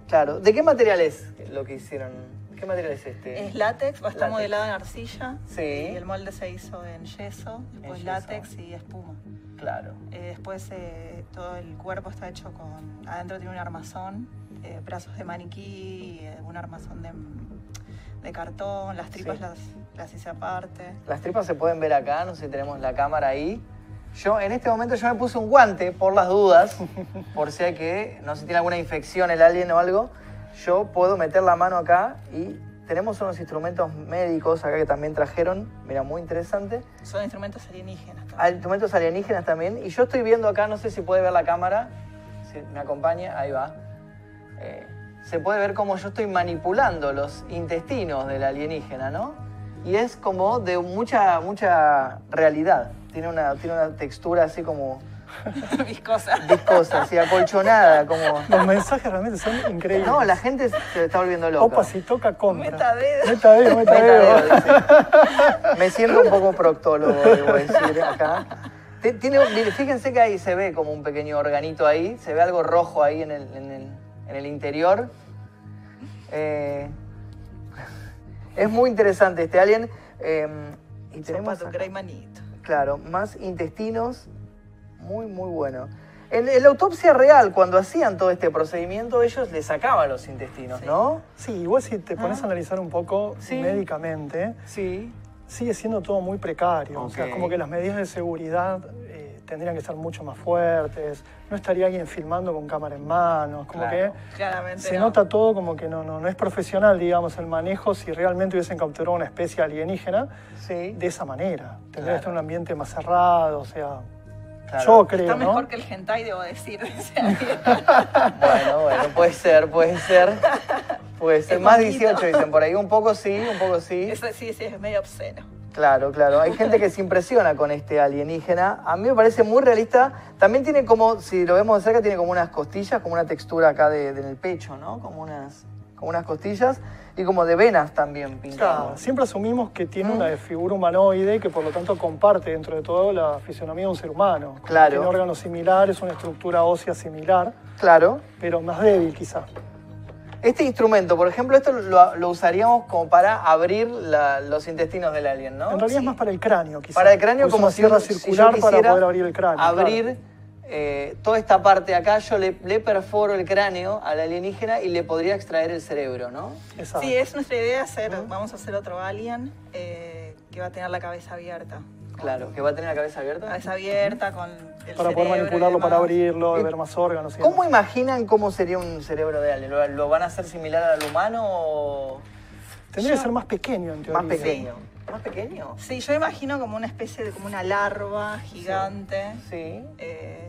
claro. ¿De qué material es lo que hicieron? ¿Qué material es este? Es látex, va a estar modelado en arcilla. Sí. Y el molde se hizo en yeso, después látex y espuma. Claro. Eh, después eh, todo el cuerpo está hecho con. Adentro tiene un armazón, eh, brazos de maniquí, eh, un armazón de, de cartón, las tripas Sí. las, las hice aparte. Las tripas se pueden ver acá, no sé si tenemos la cámara ahí. Yo en este momento yo me puse un guante por las dudas, por si hay que, no sé si tiene alguna infección el alien o algo. Yo puedo meter la mano acá y tenemos unos instrumentos médicos acá que también trajeron, mira, muy interesante. Son instrumentos alienígenas. también. Instrumentos alienígenas también. Y yo estoy viendo acá, no sé si puede ver la cámara, si me acompaña, ahí va. Eh, se puede ver cómo yo estoy manipulando los intestinos del alienígena, ¿no? Y es como de mucha, mucha realidad. Tiene una, tiene una textura así como Viscosa. viscosa, así acolchonada, como... Los mensajes realmente son increíbles. No, la gente se está volviendo loca. Opa, si toca contra. Metadedo. Metadedo, metadedo. Metadeo, dice. Me siento un poco proctólogo, debo decir, acá. Tiene, fíjense que ahí se ve como un pequeño organito ahí, se ve algo rojo ahí en el, en el- en el interior. Eh, es muy interesante este alien. eh, y tenemos, Zapato, acá, Grey Manito. claro, más intestinos. Muy, muy bueno. En, en la autopsia real, cuando hacían todo este procedimiento, ellos le sacaban los intestinos, Sí. ¿no? Sí, igual si te pones a analizar un poco Ah. Sí. médicamente, Sí. sigue siendo todo muy precario. O sea, como que las medidas de seguridad eh, tendrían que ser mucho más fuertes. No estaría alguien filmando con cámara en manos. Como Claro. que Claramente. se no. nota todo como que no, no, no es profesional, digamos, el manejo si realmente hubiesen capturado una especie alienígena Sí. de esa manera. Tendría Claro. que estar en un ambiente más cerrado, o sea, Claro. yo creo, Está ¿no? mejor que el hentai, debo decir. Bueno, bueno, puede ser, puede ser. Puede ser. Es Más bonito. 18 dicen por ahí. Un poco sí, un poco sí. Eso sí, sí, es medio obsceno. Claro, claro. Hay gente que se impresiona con este alienígena. A mí me parece muy realista. También tiene como, si lo vemos de cerca, tiene como unas costillas, como una textura acá de, de en el pecho, ¿no? Como unas, como unas costillas y como de venas también Claro, pintadas. siempre asumimos que tiene una figura humanoide que por lo tanto comparte dentro de todo la fisionomía de un ser humano. Claro. Tiene órganos similares, una estructura ósea similar, Claro. pero más débil quizá. Este instrumento, por ejemplo, esto lo, lo usaríamos como para abrir la- los intestinos del alien, ¿no? En realidad es más para el cráneo quizá. Para el cráneo como una si, sierra si yo circular para poder abrir el cráneo. claro. Abrir eh, toda esta parte de acá, yo le, le perforo el cráneo al alienígena y le podría extraer el cerebro, ¿no? Exacto. Sí, es nuestra idea hacer, vamos a hacer otro alien eh, que va a tener la cabeza abierta. Claro, que va a tener la cabeza abierta. Cabeza abierta con el para poder manipularlo, para abrirlo, ¿Y ver más órganos. y ¿Cómo demás. imaginan cómo sería un cerebro de alien? ¿Lo, lo van a hacer similar al humano o Tendría que ser más pequeño en teoría. más pequeño? ¿Más pequeño? Sí, yo imagino como una especie de como una larva gigante, Sí. eh,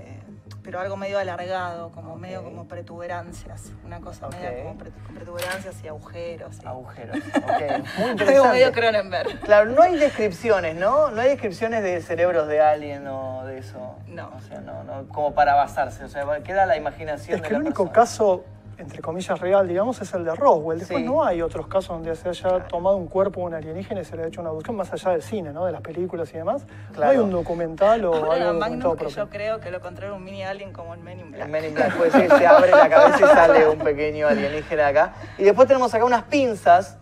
pero algo medio alargado, como medio como protuberancias, una cosa Ok. media como pre- con protuberancias y agujeros. y- Agujeros. Ok. Muy Algo interesante. medio Cronenberg. Claro, no hay descripciones, ¿no? No hay descripciones de cerebros de alien o de eso. No. O sea, no, no, como para basarse. O sea, queda la imaginación Es de que la el único persona. caso, entre comillas, real, digamos, es el de Roswell. Después Sí. no hay otros casos donde se haya tomado un cuerpo de un alienígena y se le haya hecho una abducción, más allá del cine, ¿no? De las películas y demás. Claro. No hay un documental o Ahora algo documentado que propio. yo creo que lo contrario un mini alien como el Men in Black. El Men in Black ser que se abre la cabeza y sale un pequeño alienígena de acá. Y después tenemos acá unas pinzas.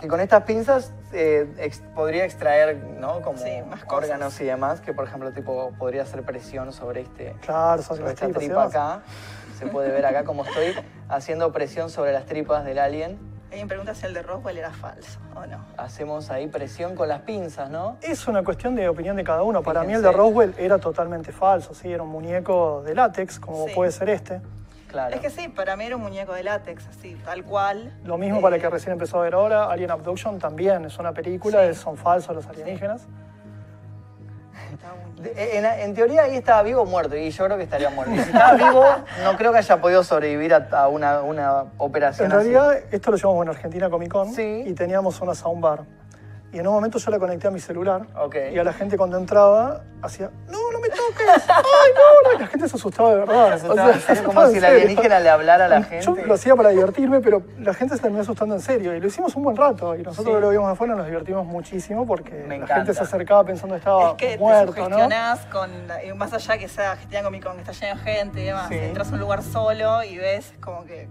Que con estas pinzas eh, ex- podría extraer, ¿no? Como Sí, más cosas. órganos y demás, que por ejemplo, tipo, podría hacer presión sobre este, Claro, sobre esta tripa acá. Se puede ver acá como estoy haciendo presión sobre las tripas del alien. Alguien pregunta si el de Roswell era falso o no. Hacemos ahí presión con las pinzas, ¿no? Es una cuestión de opinión de cada uno. Para mí el de Roswell era totalmente falso, sí, era un muñeco de látex, como Sí. puede ser este. Claro. Es que sí, para mí era un muñeco de látex, así, tal cual. Lo mismo Eh, para el que recién empezó a ver ahora, Alien Abduction también es una película, Sí. son falsos los alienígenas. En, en teoría ahí estaba vivo o muerto, y yo creo que estaría muerto. Y si estaba vivo, no creo que haya podido sobrevivir a, a una, una operación En así. realidad, esto lo llevamos en Argentina Comic Con Sí. y teníamos una soundbar. Y en un momento yo la conecté a mi celular Ok. y a la gente cuando entraba hacía, no, no me toques, ay, no, no, y la gente se asustaba de verdad. Se asustaba como asustaba si la alienígena le hablara a la gente. Yo lo hacía para divertirme, pero la gente se terminó asustando en serio. Y lo hicimos un buen rato. Y nosotros Sí. que lo vimos afuera nos divertimos muchísimo porque Me la encanta. gente se acercaba pensando que estaba Es que te muerto, ¿no? sugestionás con, más allá que sea Comic Con, que está lleno de gente y demás, Sí. entras a un lugar solo y ves como que...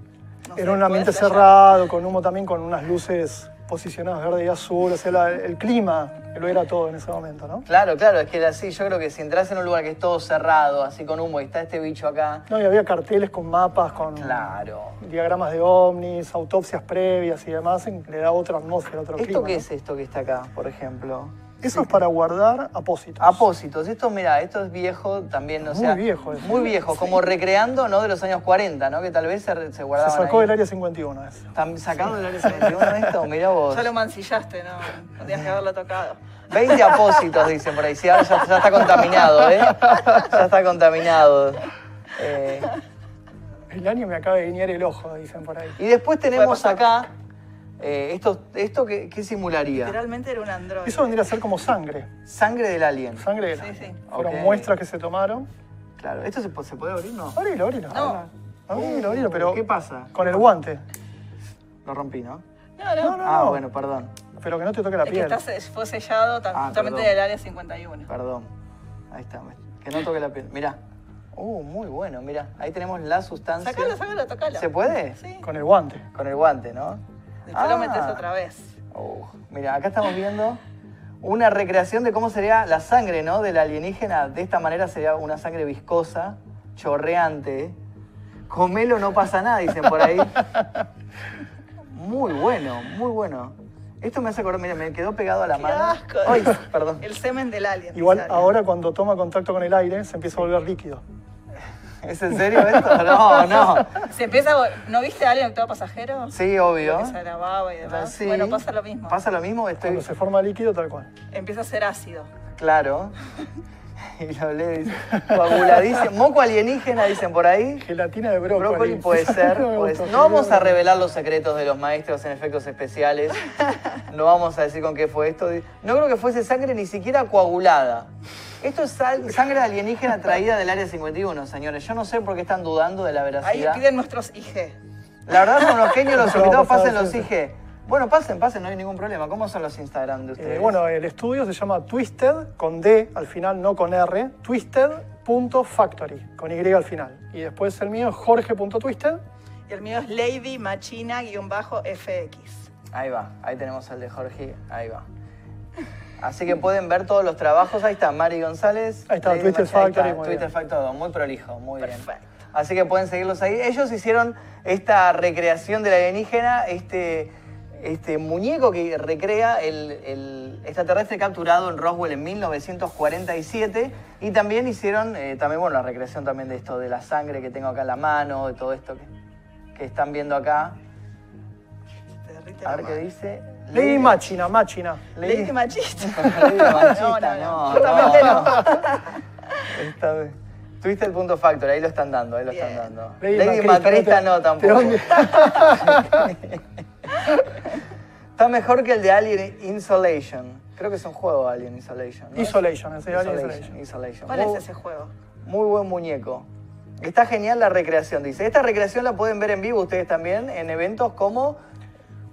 no sé, Era un ambiente cerrado, con humo también, con unas luces posicionadas verde y azul. O sea, la- el clima lo era todo en ese momento, ¿no? Claro, claro, es que así yo creo que si entras en un lugar que es todo cerrado, así con humo, y está este bicho acá, No, y había carteles con mapas, con claro. diagramas de ovnis, autopsias previas y demás, le da otra atmósfera, otro ¿Esto clima. qué ¿no? es esto que está acá, por ejemplo? Eso es para guardar apósitos. Apósitos, esto mira, esto es viejo también, o Muy sea, viejo eso. muy viejo, como recreando, ¿no? De los años 40, ¿no? Que tal vez se, se Se guardaban sacó ahí. del área 51 eso. ¿Están sacando del área 51 esto? Mirá vos. Ya lo mancillaste, no, no tenías que haberlo tocado. 20 apósitos, dicen por ahí. Sí, ahora ya, ya está contaminado, ¿eh? Ya está contaminado. Eh, El año me acaba de guiñar el ojo, dicen por ahí. y después tenemos acá, eh, esto, esto que, ¿qué simularía? Literalmente era un androide. Eso vendría a ser como sangre. Sangre del alien. Sangre de la- Sí, sí. Fueron muestras que se tomaron. Claro, ¿esto se, puede abrir, no? Abrilo, abrilo. No. Abrilo, abrilo, pero ¿Qué pasa? con el guante. Lo rompí, ¿no? No, no, No, no, Ah, no. bueno, perdón. Pero que no te toque la es que piel. está, se- fue sellado Ah, justamente perdón. del área 51. Perdón. Ahí está. Que no toque la piel. Mirá. Uh, muy bueno, mirá. Ahí tenemos la sustancia. Sacalo, sacalo, tocalo. ¿Se puede? Sí. Con el guante. Con el guante, ¿no? Después lo Ah. metes otra vez. Uh, mira, acá estamos viendo una recreación de cómo sería la sangre, ¿no? Del alienígena. De esta manera sería una sangre viscosa, chorreante. Comelo no pasa nada, dicen por ahí. Muy bueno, muy bueno. Esto me hace acordar, mira, me quedó pegado a la ¡Qué mano. asco! Ay, perdón. El semen del alien. Igual ahora cuando toma contacto con el aire se empieza a volver líquido. ¿Es en serio esto? No, no. Se empieza ¿No viste a alguien octavo pasajero? Sí, obvio. Que se grababa y demás. Sí. Bueno, pasa lo mismo. Pasa lo mismo, estoy. Cuando se forma líquido, tal cual. Empieza a ser ácido. Claro. Y lo lee, dice. Coaguladísimo. Moco alienígena, dicen por ahí. Gelatina de brócoli. Brócoli puede ser. No vamos a revelar los secretos de los maestros en efectos especiales. No vamos a decir con qué fue esto. No creo que fuese sangre ni siquiera coagulada. Esto es sal- sangre alienígena traída del área 51, señores. Yo no sé por qué están dudando de la Ahí veracidad. piden nuestros IG. La verdad son unos genios los invitados. Pasen los. IG. Bueno, pasen, pasen, no hay ningún problema. ¿Cómo son los Instagram de ustedes? Eh, bueno, el estudio se llama Twisted, con D al final, no con R, twisted.factory, con Y al final. Y después el mío es jorge.twisted. Y el mío es Lady Machina-FX. Ahí va, ahí tenemos al de Jorge, ahí va. Así que pueden ver todos los trabajos. Ahí está, Mari González. Ahí está, Lady Twisted Machi, ahí Factory, está, muy Twisted bien. Factory, muy prolijo, muy Perfecto. bien. Así que pueden seguirlos ahí. Ellos hicieron esta recreación del alienígena, este, este muñeco que recrea el, el extraterrestre capturado en Roswell en 1947. Y también hicieron, eh, también, bueno, la recreación también de esto, de la sangre que tengo acá en la mano, de todo esto que, que están viendo acá. A ver qué dice. Lady Machina, Machina. Lady Machista. Lady Machista, No, no, no. no, Justamente no. Está bien. Twisted.factor, ahí lo están dando, ahí lo están dando. Lady Lady, Macrista, no tampoco. Está mejor que el de Alien Insolation. Creo que es un juego Alien Insolation. ¿no? Isolation, ese Alien Isolation. Isolation. Isolation. ¿Cuál Muy- es ese juego? Muy buen muñeco. Está genial la recreación, dice. Esta recreación la pueden ver en vivo ustedes también en eventos como...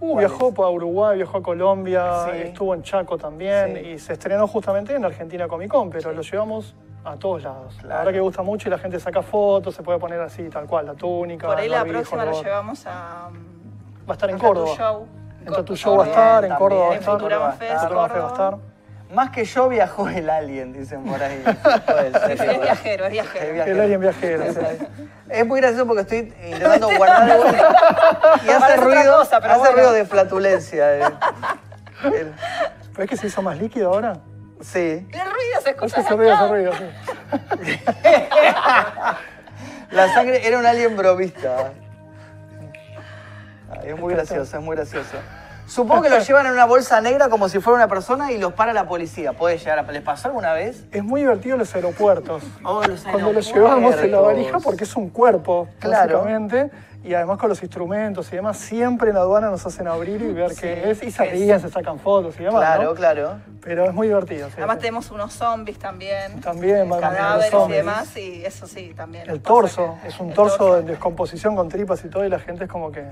Uh, ¿Cuál viajó a Uruguay, viajó a Colombia, Sí. estuvo en Chaco también Sí. y se estrenó justamente en Argentina Comic Con, pero lo llevamos a todos lados. La Claro. verdad que gusta mucho y la gente saca fotos, se puede poner así, tal cual, la túnica. Por ahí la próxima lo llevamos a... Va a estar en Córdoba. Show. En tu show va a estar, en Córdoba va a en estar. Estar. Futurama Fest va a estar. Más que yo viajó el alien, dicen por ahí. Puede ser, Sí, es viajero, es viajero. El alien viajero. Es muy gracioso porque estoy intentando guardar algo y hace ruido, cosa, pero hace bueno. ruido de flatulencia. eh. El- ¿Ves que se hizo más líquido ahora? sí. El ruido se escucha Ese ruido, ese ruido, sí. La sangre era un alien bromista. Ay, es muy gracioso, es muy gracioso. Supongo que lo llevan en una bolsa negra como si fuera una persona y los para la policía. Puede llegar a... ¿Les pasó alguna vez? Es muy divertido los aeropuertos. Oh, los Cuando lo llevamos en la aeropuertos. valija, porque es un cuerpo, Claro. básicamente. Y además con los instrumentos y demás, siempre en la aduana nos hacen abrir y ver qué es. Y se ríen, se sacan fotos y demás. Claro, ¿no? claro. Pero es muy divertido. sí, Además sí. tenemos unos zombies también. También, más cadáveres y demás, y eso sí, también. El torso, que- es un torso de descomposición con tripas y todo, y la gente es como que.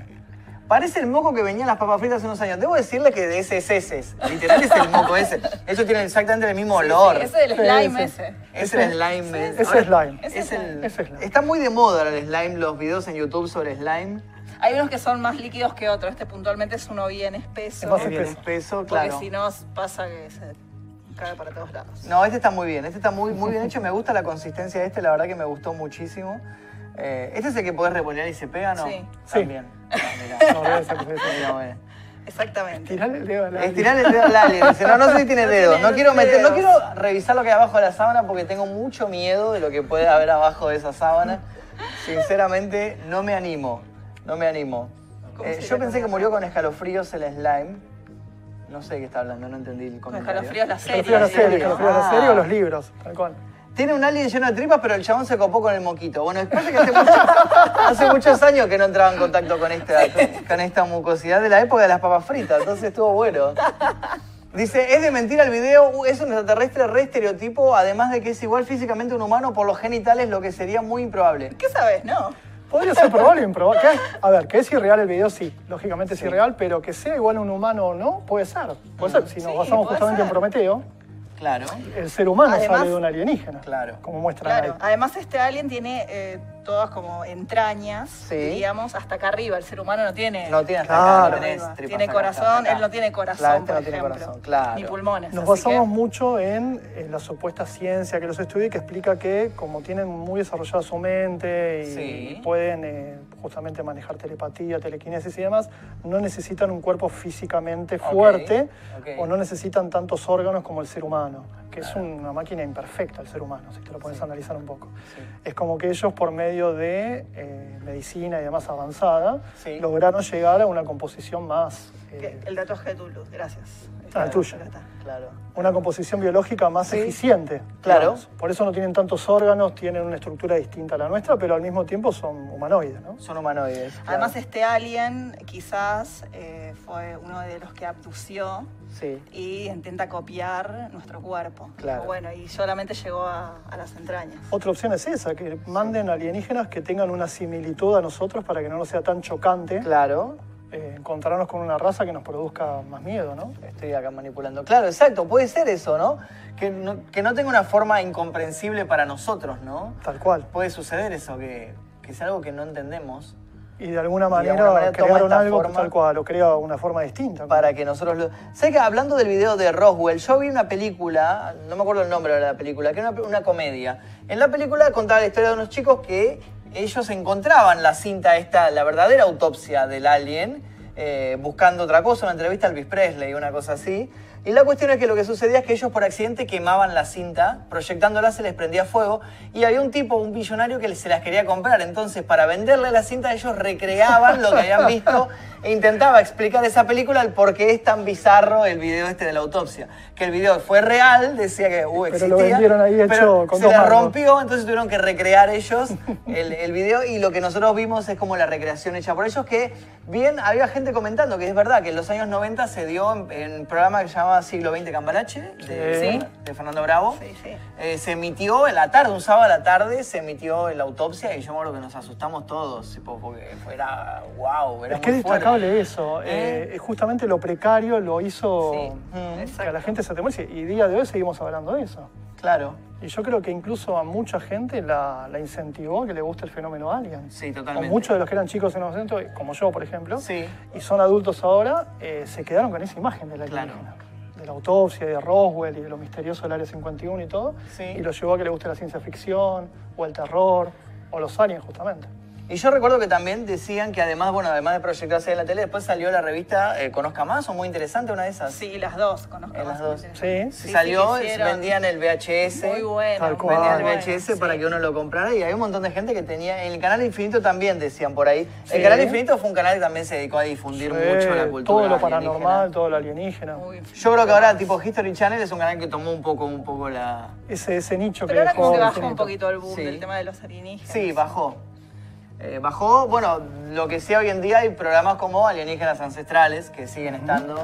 Parece el moco que venía en las papas fritas hace unos años. Debo decirle que de ese es ese. Literal es el moco ese. Ellos tienen exactamente el mismo olor. Sí, ese del Sí, slime ese. Es el slime. Ese Ahora, slime. Es el, Ese slime. Está muy de moda ahora el slime, los videos en YouTube sobre slime. Hay unos que son más líquidos que otros. Este puntualmente es uno bien espeso. Es más Bien espeso. espeso, Porque claro. si no pasa que se cae para todos lados. No, este está muy bien. Este está muy, muy bien hecho. Me gusta la consistencia de este. La verdad que me gustó muchísimo. Eh, ¿Este es el que podés reponer y se pega, no? Sí. También. Ah, mirá. No. Mirá. Exactamente. Tirale el dedo a la Estirarle el dedo al alien. Dice, no, no sé si tiene No dedos. No quiero meter, no dedos. quiero revisar lo que hay abajo de la sábana porque tengo mucho miedo de lo que puede haber abajo de esa sábana. Sinceramente, no me animo. No me animo. ¿Cómo Eh, yo pensé con que murió con escalofríos el slime. No sé de qué está hablando, no entendí el Con comentario. escalofríos la serie. Escalofrío a la serie, serie. escalofrío a la Ah. serie o los libros, tal cual. Tiene un alien lleno de tripas, pero el chabón se copó con el moquito. Bueno, después de que hace, mucho- hace muchos años que no entraba en contacto con esta, con esta mucosidad de la época de las papas fritas, entonces estuvo bueno. Dice, es de mentira el video, uh, es un extraterrestre re estereotipo, además de que es igual físicamente a un humano por los genitales, lo que sería muy improbable. ¿Qué sabes? No. Podría ser probable o improbable. A ver, que es irreal el video, sí, lógicamente es irreal, pero que sea igual a un humano o no, puede ser. Puede ser. Si nos Sí, basamos justamente en. Prometeo, Claro, el ser humano Además- sale de un alienígena. Claro. Como muestran Claro. ahí. Además, este alien tiene eh, todas como entrañas, Sí. diríamos, hasta acá arriba. El ser humano no tiene. no tiene hasta Claro. acá, no Tiene acá, corazón, acá. él no tiene corazón, Claro, este por no tiene ejemplo. corazón, claro. Ni pulmones. Nos basamos que- mucho en, en la supuesta ciencia que los estudia y que explica que como tienen muy desarrollada su mente y, Sí. y pueden eh, justamente manejar telepatía, telequinesis y demás, no necesitan un cuerpo físicamente fuerte ok. o no necesitan tantos órganos como el ser humano, que es una máquina imperfecta el ser humano, si te lo pones a analizar un poco. Es como que ellos por medio de eh, medicina y demás avanzada Sí. lograron llegar a una composición más... eh, El tatuaje de Tulu, gracias. Ah, el tuyo. Claro. una composición biológica más Sí. eficiente. Claro. digamos. Por eso no tienen tantos órganos, tienen una estructura distinta a la nuestra, pero al mismo tiempo son humanoides, ¿no? Son humanoides. claro. Además, este alien quizás eh, fue uno de los que abdució Sí. y intenta copiar nuestro cuerpo. Claro. Bueno, y solamente llegó a, a las entrañas. Otra opción es esa, que manden alienígenas que tengan una similitud a nosotros para que no nos sea tan chocante Claro. Eh, encontrarnos con una raza que nos produzca más miedo, ¿no? Estoy acá manipulando. Claro, exacto, puede ser eso, ¿no? Que no, que no tenga una forma incomprensible para nosotros, ¿no? Tal cual. Puede suceder eso, que, que es algo que no entendemos Y de alguna de manera, alguna manera toma crearon algo forma. tal cual, o crea una forma distinta. para que nosotros lo... Sé que hablando del video de Roswell, yo vi una película, no me acuerdo el nombre de la película, que era una, una comedia. En la película contaba la historia de unos chicos que ellos encontraban la cinta esta, la verdadera autopsia del alien, eh, buscando otra cosa, una entrevista a Elvis Presley, una cosa así. Y la cuestión es que lo que sucedía es que ellos por accidente quemaban la cinta, proyectándola se les prendía fuego, y había un tipo, un billonario que se las quería comprar. Entonces, para venderle la cinta, ellos recreaban lo que habían visto e intentaba explicar esa película el por qué es tan bizarro el video este de la autopsia. Que el video fue real, decía que uh, Pero existía, lo vendieron ahí hecho pero con se mangos. rompió, entonces tuvieron que recrear ellos el, el video y lo que nosotros vimos es como la recreación hecha por ellos que bien había gente comentando que es verdad que en los años 90 se dio en, en un programa que se llamaba Siglo XX Cambalache de, Sí. de Fernando Bravo. Sí, sí. Eh, se emitió en la tarde, un sábado a la tarde, se emitió la autopsia y yo me acuerdo que nos asustamos todos, tipo, porque fuera wow, era Es que es fuerte. destacable eso. ¿Eh? eh, es justamente lo precario lo hizo Mm, que a la gente se atemorice. Y día de hoy seguimos hablando de eso. Claro, Y yo creo que incluso a mucha gente la, la incentivó a que le guste el fenómeno alien. sí, O totalmente. muchos de los que eran chicos en ese momento, como yo, por ejemplo, Sí. y son adultos ahora, eh, se quedaron con esa imagen de la Claro. alienígena. La autopsia, de Roswell y de lo misterioso del Área 51 y todo. Sí. Y lo llevó a que le guste la ciencia ficción, o el terror, o los aliens, justamente. Y yo recuerdo que también decían que además, bueno, además de proyectarse en la tele, después salió la revista eh, Conozca Más, o muy interesante, una de esas. Sí, las dos, conozco. En las más dos. interesante. Sí. Sí, Sí, salió, sí, vendían el VHS. Muy bueno. Tal muy cual. Vendían el bueno, VHS sí. para que uno lo comprara y había un montón de gente que tenía. En el canal Infinito también decían por ahí. Sí. El canal Infinito fue un canal que también se dedicó a difundir mucho la Eh, cultura. todo lo alienígena. paranormal, todo lo alienígena. Muy- Yo creo que ahora tipo History Channel es un canal que tomó un poco, un poco la. Ese, ese nicho Pero que ahora como dejó que bajó un poquito el boom Sí. del tema de los alienígenas. Sí, bajó. Eh, bajó, bueno, lo que sí hoy en día hay programas como Alienígenas Ancestrales, que siguen estando,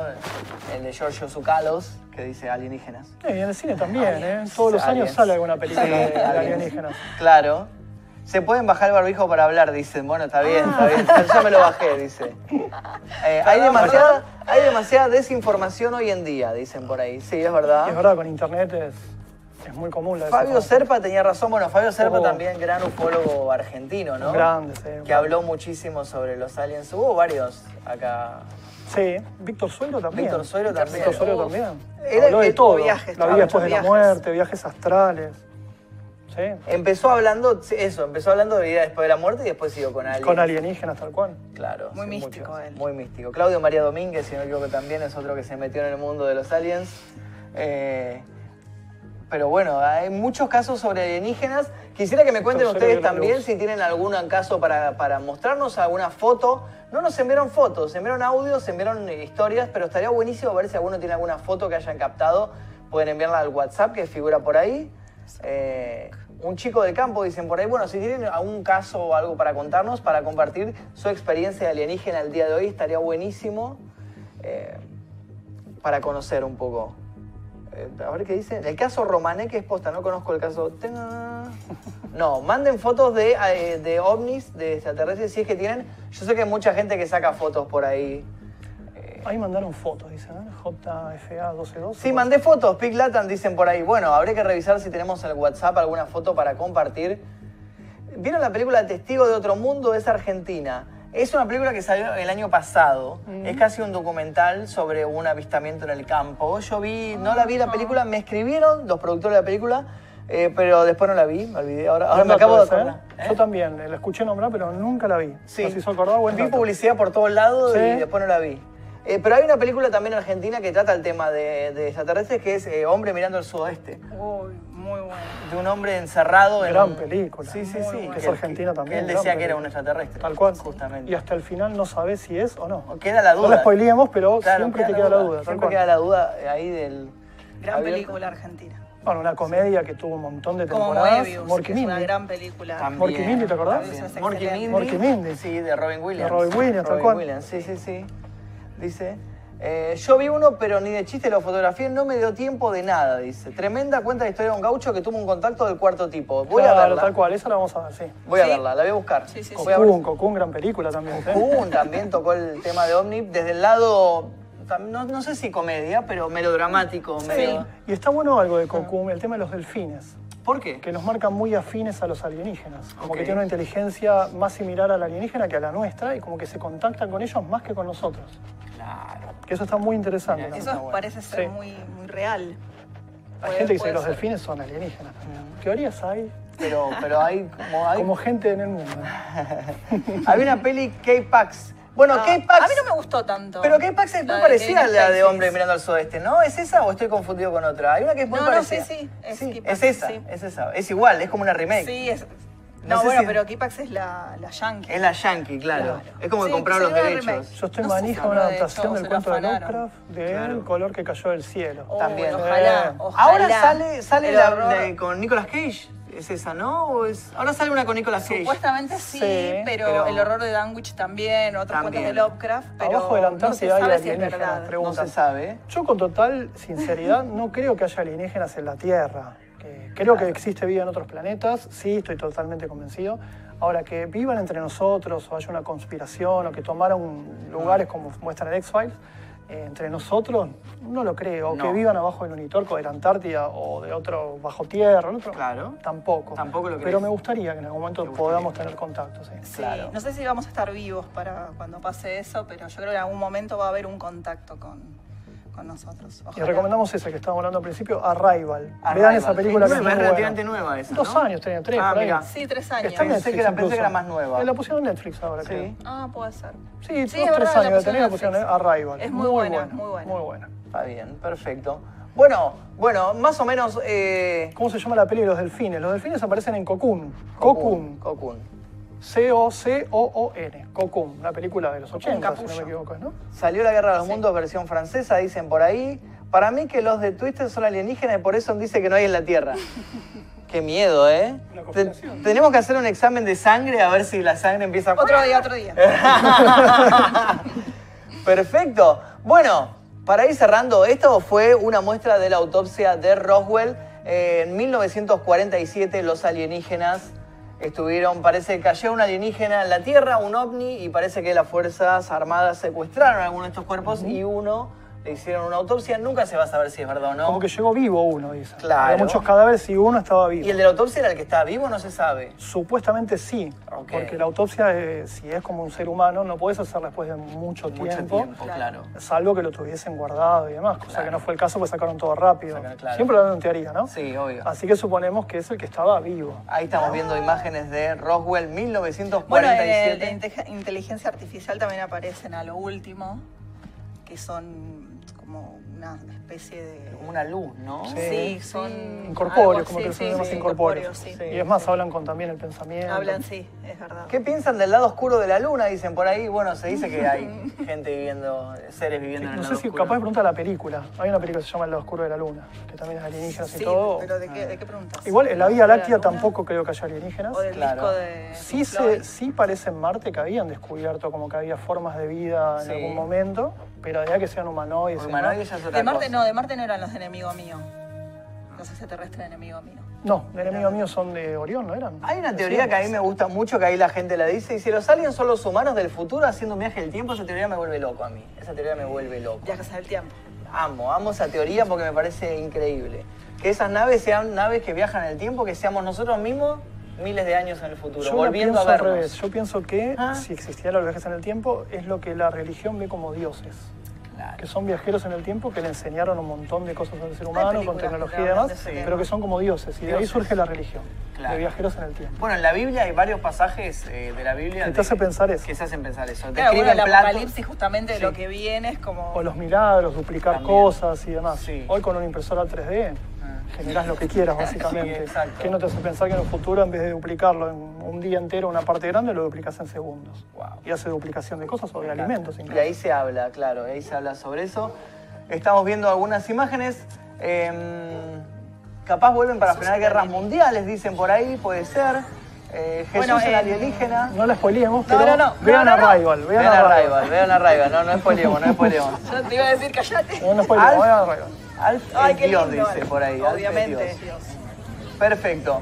el de Giorgio Zucalos, que dice alienígenas. Eh, y en el cine también, ¿eh? Todos los Aliens. años sale alguna película Sí, de, alienígenas. Claro. Se pueden bajar el barbijo para hablar, dicen. Bueno, está bien, está bien. Yo me lo bajé, dice. Eh, hay, demasiada, hay demasiada desinformación hoy en día, dicen por ahí. Sí, es Y es verdad. verdad, con internet es, es muy común la Fabio desinformación. Serpa tenía razón. Bueno, Fabio Serpa Oh. también, gran ufólogo argentino, ¿no? Grande, sí. Que habló muchísimo sobre los aliens. Hubo varios acá. Sí, Víctor Suero también. Víctor Suero también. Víctor Suero Uf. también. Era- Habló de todo. viajes, la vida después de la muerte, viajes astrales. Sí. Empezó hablando, eso, empezó hablando de vida después de la muerte y después siguió con aliens. Con alienígenas tal cual. Claro. Muy sí, místico muchos. él. Muy místico. Claudio María Domínguez, si no me equivoco, también es otro que se metió en el mundo de los aliens. Eh, pero bueno, hay muchos casos sobre alienígenas. Quisiera que me cuenten ustedes de también luz. si tienen algún caso para, para mostrarnos alguna foto. No nos enviaron fotos, se enviaron audios, se enviaron eh, historias, pero estaría buenísimo ver si alguno tiene alguna foto que hayan captado. Pueden enviarla al WhatsApp que figura por ahí. Eh, un chico del campo, dicen por ahí, bueno, si tienen algún caso o algo para contarnos, para compartir su experiencia de alienígena el día de hoy, estaría buenísimo eh, para conocer un poco. Eh, a ver qué dice. El caso Romané, que es posta, no conozco el caso. No, manden fotos de, eh, de ovnis, de extraterrestres, si es que tienen. Yo sé que hay mucha gente que saca fotos por ahí. Ahí mandaron fotos, dicen, ¿eh? JFA 1212. Sí, mandé fotos, Pic Latan dicen por ahí. Bueno, habría que revisar si tenemos en el WhatsApp alguna foto para compartir. ¿Vieron la película Testigo de otro mundo? Es argentina. Es una película que salió el año pasado. Es casi un documental sobre un avistamiento en el campo. Yo vi, no la vi la película, me escribieron los productores de la película, eh, pero después no la vi, me olvidé. Ahora, me acabo de ¿eh? acordar. ¿eh? Yo también, eh, la escuché nombrar, pero nunca la vi. Sí. Nos hizo acordar, buen Vi publicidad por todos lados Sí. y después no la vi. Eh, pero hay una película también argentina que trata el tema de, de extraterrestres que es Hombre mirando al sudoeste. Muy bueno. De un hombre encerrado en Gran película. Sí, sí, sí. Que es argentina también, Que él gran decía que era un extraterrestre. Tal cual. Justamente. Y hasta el final no sabés si es o no. Queda la No duda. la spoileemos, pero Claro, siempre te queda la duda. tal Siempre queda la duda eh, ahí del. Gran abierto. película argentina. Bueno, una comedia que tuvo un montón de Como temporadas. Moebius, Morky que es una Mindy. gran película. También, Morky Mindy, ¿te acordás? Morky. Mindy. Morky Mindy. Sí, de Robin Williams. De Robin Williams, tal Robin cual. Williams, sí, sí, sí. Dice. Eh, yo vi uno, pero ni de chiste lo fotografié, no me dio tiempo de nada, dice. Tremenda cuenta de historia de un gaucho que tuvo un contacto del cuarto tipo. Voy Claro, a verla. tal cual, esa la vamos a ver, sí. Voy a Sí. verla, la voy a buscar. Sí, sí, Cocoon, Cocoon, gran película también. ¿sí? Cocoon también tocó el tema de OVNI desde el lado, no, no sé si comedia, pero melodramático. medio- Y está bueno algo de Cocoon, el tema de los delfines, ¿Por qué? que nos marcan muy afines a los alienígenas. Como que tienen una inteligencia más similar a la alienígena que a la nuestra y como que se contactan con ellos más que con nosotros. Claro. Que eso está muy interesante. Eso bueno. parece ser Sí. muy, muy real. Hay Puede- gente que dice que los delfines son alienígenas. Teorías hay, Pero, pero hay como hay, como gente en el mundo. había una peli K-Pax. Bueno, Ah, K-Pax. A mí no me gustó tanto. Pero K-Pax es muy parecida a la de. Hombre mirando al sudeste, ¿no? ¿Es esa o estoy confundido con otra? Hay una que es muy No, no, parecida. sí, sí, es sí, es esa, sí. es esa. Es igual, es como una remake. Sí, es. No No, sé bueno, si- pero Kipax es la, la yankee. Es la Yankee, claro. Claro. Es como Sí, compraron los derechos. remake. Yo estoy No manija de una adaptación hecho, del cuento de. Lovecraft de Claro. El color que cayó del cielo. Oh, También. Ojalá, Eh. ojalá. Ahora sale, sale la, de- con Nicolas Cage. ¿Es esa, no? ¿O es- Ahora sale una con Nicolas Cage. Supuestamente sí, Sí, pero, pero- el horror de Danwich también, otros También. cuentos de Lovecraft, pero Abajo de la no Antártida se hay si. No se sabe. Yo con total sinceridad no creo que haya alienígenas en la Tierra. Que creo que existe vida en otros planetas, sí, estoy totalmente convencido. Ahora, que vivan entre nosotros o haya una conspiración o que tomaron lugares como muestran en X-Files, eh, entre nosotros, no lo creo. O No. que vivan abajo del Unitorco de la Antártida o de otro bajo tierra, otro, Claro. tampoco. Tampoco lo Pero me gustaría que en algún momento podamos tener contacto, sí. Sí, Claro. no sé si vamos a estar vivos para cuando pase eso, pero yo creo que en algún momento va a haber un contacto con, con nosotros. Y Ojalá. recomendamos esa que estábamos hablando al principio, Arrival. Arrival. Vean esa película que es relativamente nueva esa, Dos ¿no? años tenía, tres, Ah, por ahí. mira. Sí, tres años. Está en Pensé Netflix que era- pensé que incluso. era más nueva. Eh, La pusieron en Netflix ahora, Sí. creo. Ah, puede ser. Sí, Sí, dos, tres verdad, la años de pusieron tener, la en pusieron en. Arrival. Es muy buena, muy buena. Muy buena. Está bien, perfecto. Bueno, bueno, más o menos... Eh, ¿Cómo se llama la peli de los delfines? Los delfines aparecen en Cocoon. Cocoon. Cocoon. C-O-C-O-O-N. Cocoon. Una película de los 80, si no me equivoco, ¿no? Salió la Guerra de los Mundos versión francesa, dicen por ahí. Para mí que los de Twister son alienígenas y por eso dice que no hay en la Tierra. Qué miedo, ¿eh? Una Te- tenemos que hacer un examen de sangre a ver si la sangre empieza a... Otro día, otro día. Perfecto. Bueno, para ir cerrando, esto fue una muestra de la autopsia de Roswell. Eh, en 1947 los alienígenas estuvieron, parece que cayó un alienígena en la Tierra, un ovni, y parece que las Fuerzas Armadas secuestraron a alguno de estos cuerpos y uno le hicieron una autopsia. Nunca se va a saber si es verdad o no. Como que llegó vivo uno, dice. Claro. Había muchos cadáveres y uno estaba vivo. ¿Y el de la autopsia era el que estaba vivo? No se sabe. Supuestamente sí, porque la autopsia, eh, si es como un ser humano, no puedes hacerla después de mucho, Mucho tiempo, tiempo, claro. salvo que lo tuviesen guardado y demás, cosa Claro. que no fue el caso, pues sacaron todo rápido. Sacaron, claro. Siempre hablando en teoría, ¿no? Sí, obvio. Así que suponemos que es el que estaba vivo. Ahí estamos viendo imágenes de Roswell Bueno, 1947. en la inte- inteligencia artificial también aparecen a lo último, que son como una especie de... Como una luz, ¿no? Sí, son... Incorpóreos, como que son sí, más sí, incorpóreos. sí. Y es más, hablan con también el pensamiento. Hablan, sí, es verdad. ¿Qué piensan del lado oscuro de la luna? Dicen por ahí. Bueno, se dice que hay gente viviendo, seres viviendo en el No lado sé si oscuro. capaz de preguntar la película. Hay una película que se llama El lado oscuro de la luna, que también es alienígenas Sí, y todo. pero ¿de qué, de qué preguntas? Igual en la Vía ¿De la Láctea tampoco creo que haya alienígenas. ¿O del Claro. disco de Sí, se, sí parece en Marte que habían descubierto como que había formas de vida en Sí. algún momento, pero de que sean humanoides. y Humanoide demás. ya es otra De Marte cosa. no, de Marte no eran los de enemigo mío. Los extraterrestres de enemigo mío. No, de enemigos míos son de Orión, ¿no eran? Hay una teoría que a mí me gusta mucho, que ahí la gente la dice, y si los aliens son los humanos del futuro haciendo un viaje del tiempo, esa teoría me vuelve loco a mí. Esa teoría me vuelve loco. Viajes en el tiempo. Amo, amo esa teoría porque me parece increíble. Que esas naves sean naves que viajan en el tiempo, que seamos nosotros mismos miles de años en el futuro, Yo volviendo a pienso al vernos. revés. Yo pienso que Ah. si existieran los viajes en el tiempo, es lo que la religión ve como dioses. Claro. Que son viajeros en el tiempo que le enseñaron un montón de cosas al ser humano, con tecnología y demás, pero que son como dioses. Y de ahí surge la religión, Claro. de viajeros en el tiempo. Bueno, en la Biblia hay varios pasajes eh, de la Biblia Que te hace pensar eso. Que se hacen pensar eso. Claro, bueno, el platos- apocalipsis justamente Sí. lo que viene es como... O los milagros, duplicar También. cosas y demás. Sí. Hoy con una impresora 3D Ah. Generás lo que quieras, básicamente. Sí, exacto. ¿Qué no te hace pensar que en el futuro, en vez de duplicarlo en un día entero, una parte grande, lo duplicas en segundos? Wow. Y hace duplicación de cosas o de alimentos Y incluso. ahí se habla, claro, ahí se habla sobre eso. Estamos viendo algunas imágenes. em, capaz vuelven para frenar guerras mundiales, dicen por ahí, puede ser. Eh, Jesús Bueno, el eh, alienígena. No la spoileemos, pero no, no. vean No, no, no. Arrival, vean, Vean Arrival. Arrival, vean Arrival, no, no spoilemos, no spoilemos. Yo te iba a decir, callate. No, no spoileemos, vean Arrival. Ay, qué Dios, lindo. dice por ahí. Obviamente. Dios. Perfecto.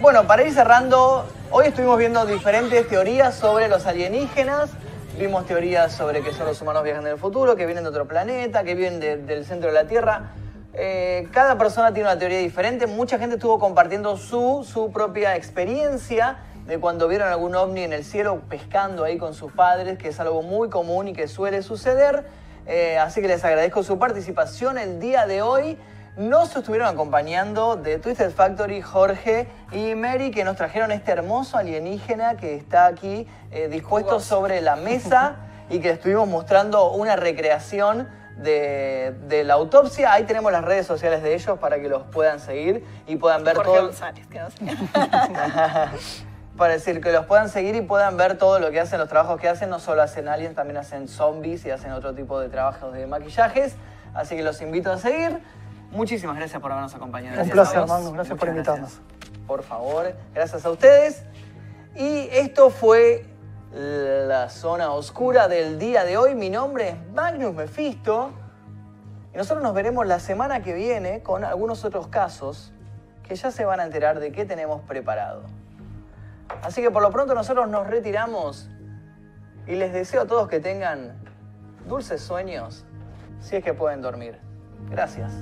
Bueno, para ir cerrando, hoy estuvimos viendo diferentes teorías sobre los alienígenas. Vimos teorías sobre que son los humanos viajan en el futuro, que vienen de otro planeta, que vienen de- del centro de la Tierra. Eh, cada persona tiene una teoría diferente. Mucha gente estuvo compartiendo su, su propia experiencia de cuando vieron algún ovni en el cielo pescando ahí con sus padres, que es algo muy común y que suele suceder. Eh, así que les agradezco su participación el día de hoy. Nos estuvieron acompañando de Twisted Factory Jorge y Mary que nos trajeron este hermoso alienígena que está aquí eh, dispuesto sobre la mesa y que estuvimos mostrando una recreación de, de la autopsia. Ahí tenemos las redes sociales de ellos para que los puedan seguir y puedan ver Jorge todo. González, que no sé. para decir que los puedan seguir y puedan ver todo lo que hacen, los trabajos que hacen. No solo hacen aliens, también hacen zombies y hacen otro tipo de trabajos de maquillajes. Así que los invito a seguir. Muchísimas gracias por habernos acompañado. Un Gracias placer, vos. Magnus, gracias por invitarnos. gracias. Por favor, gracias a ustedes. Y esto fue la zona oscura del día de hoy. Mi nombre es Magnus Mephisto. Y nosotros nos veremos la semana que viene con algunos otros casos que ya se van a enterar de qué tenemos preparado. Así que por lo pronto nosotros nos retiramos y les deseo a todos que tengan dulces sueños si es que pueden dormir. Gracias.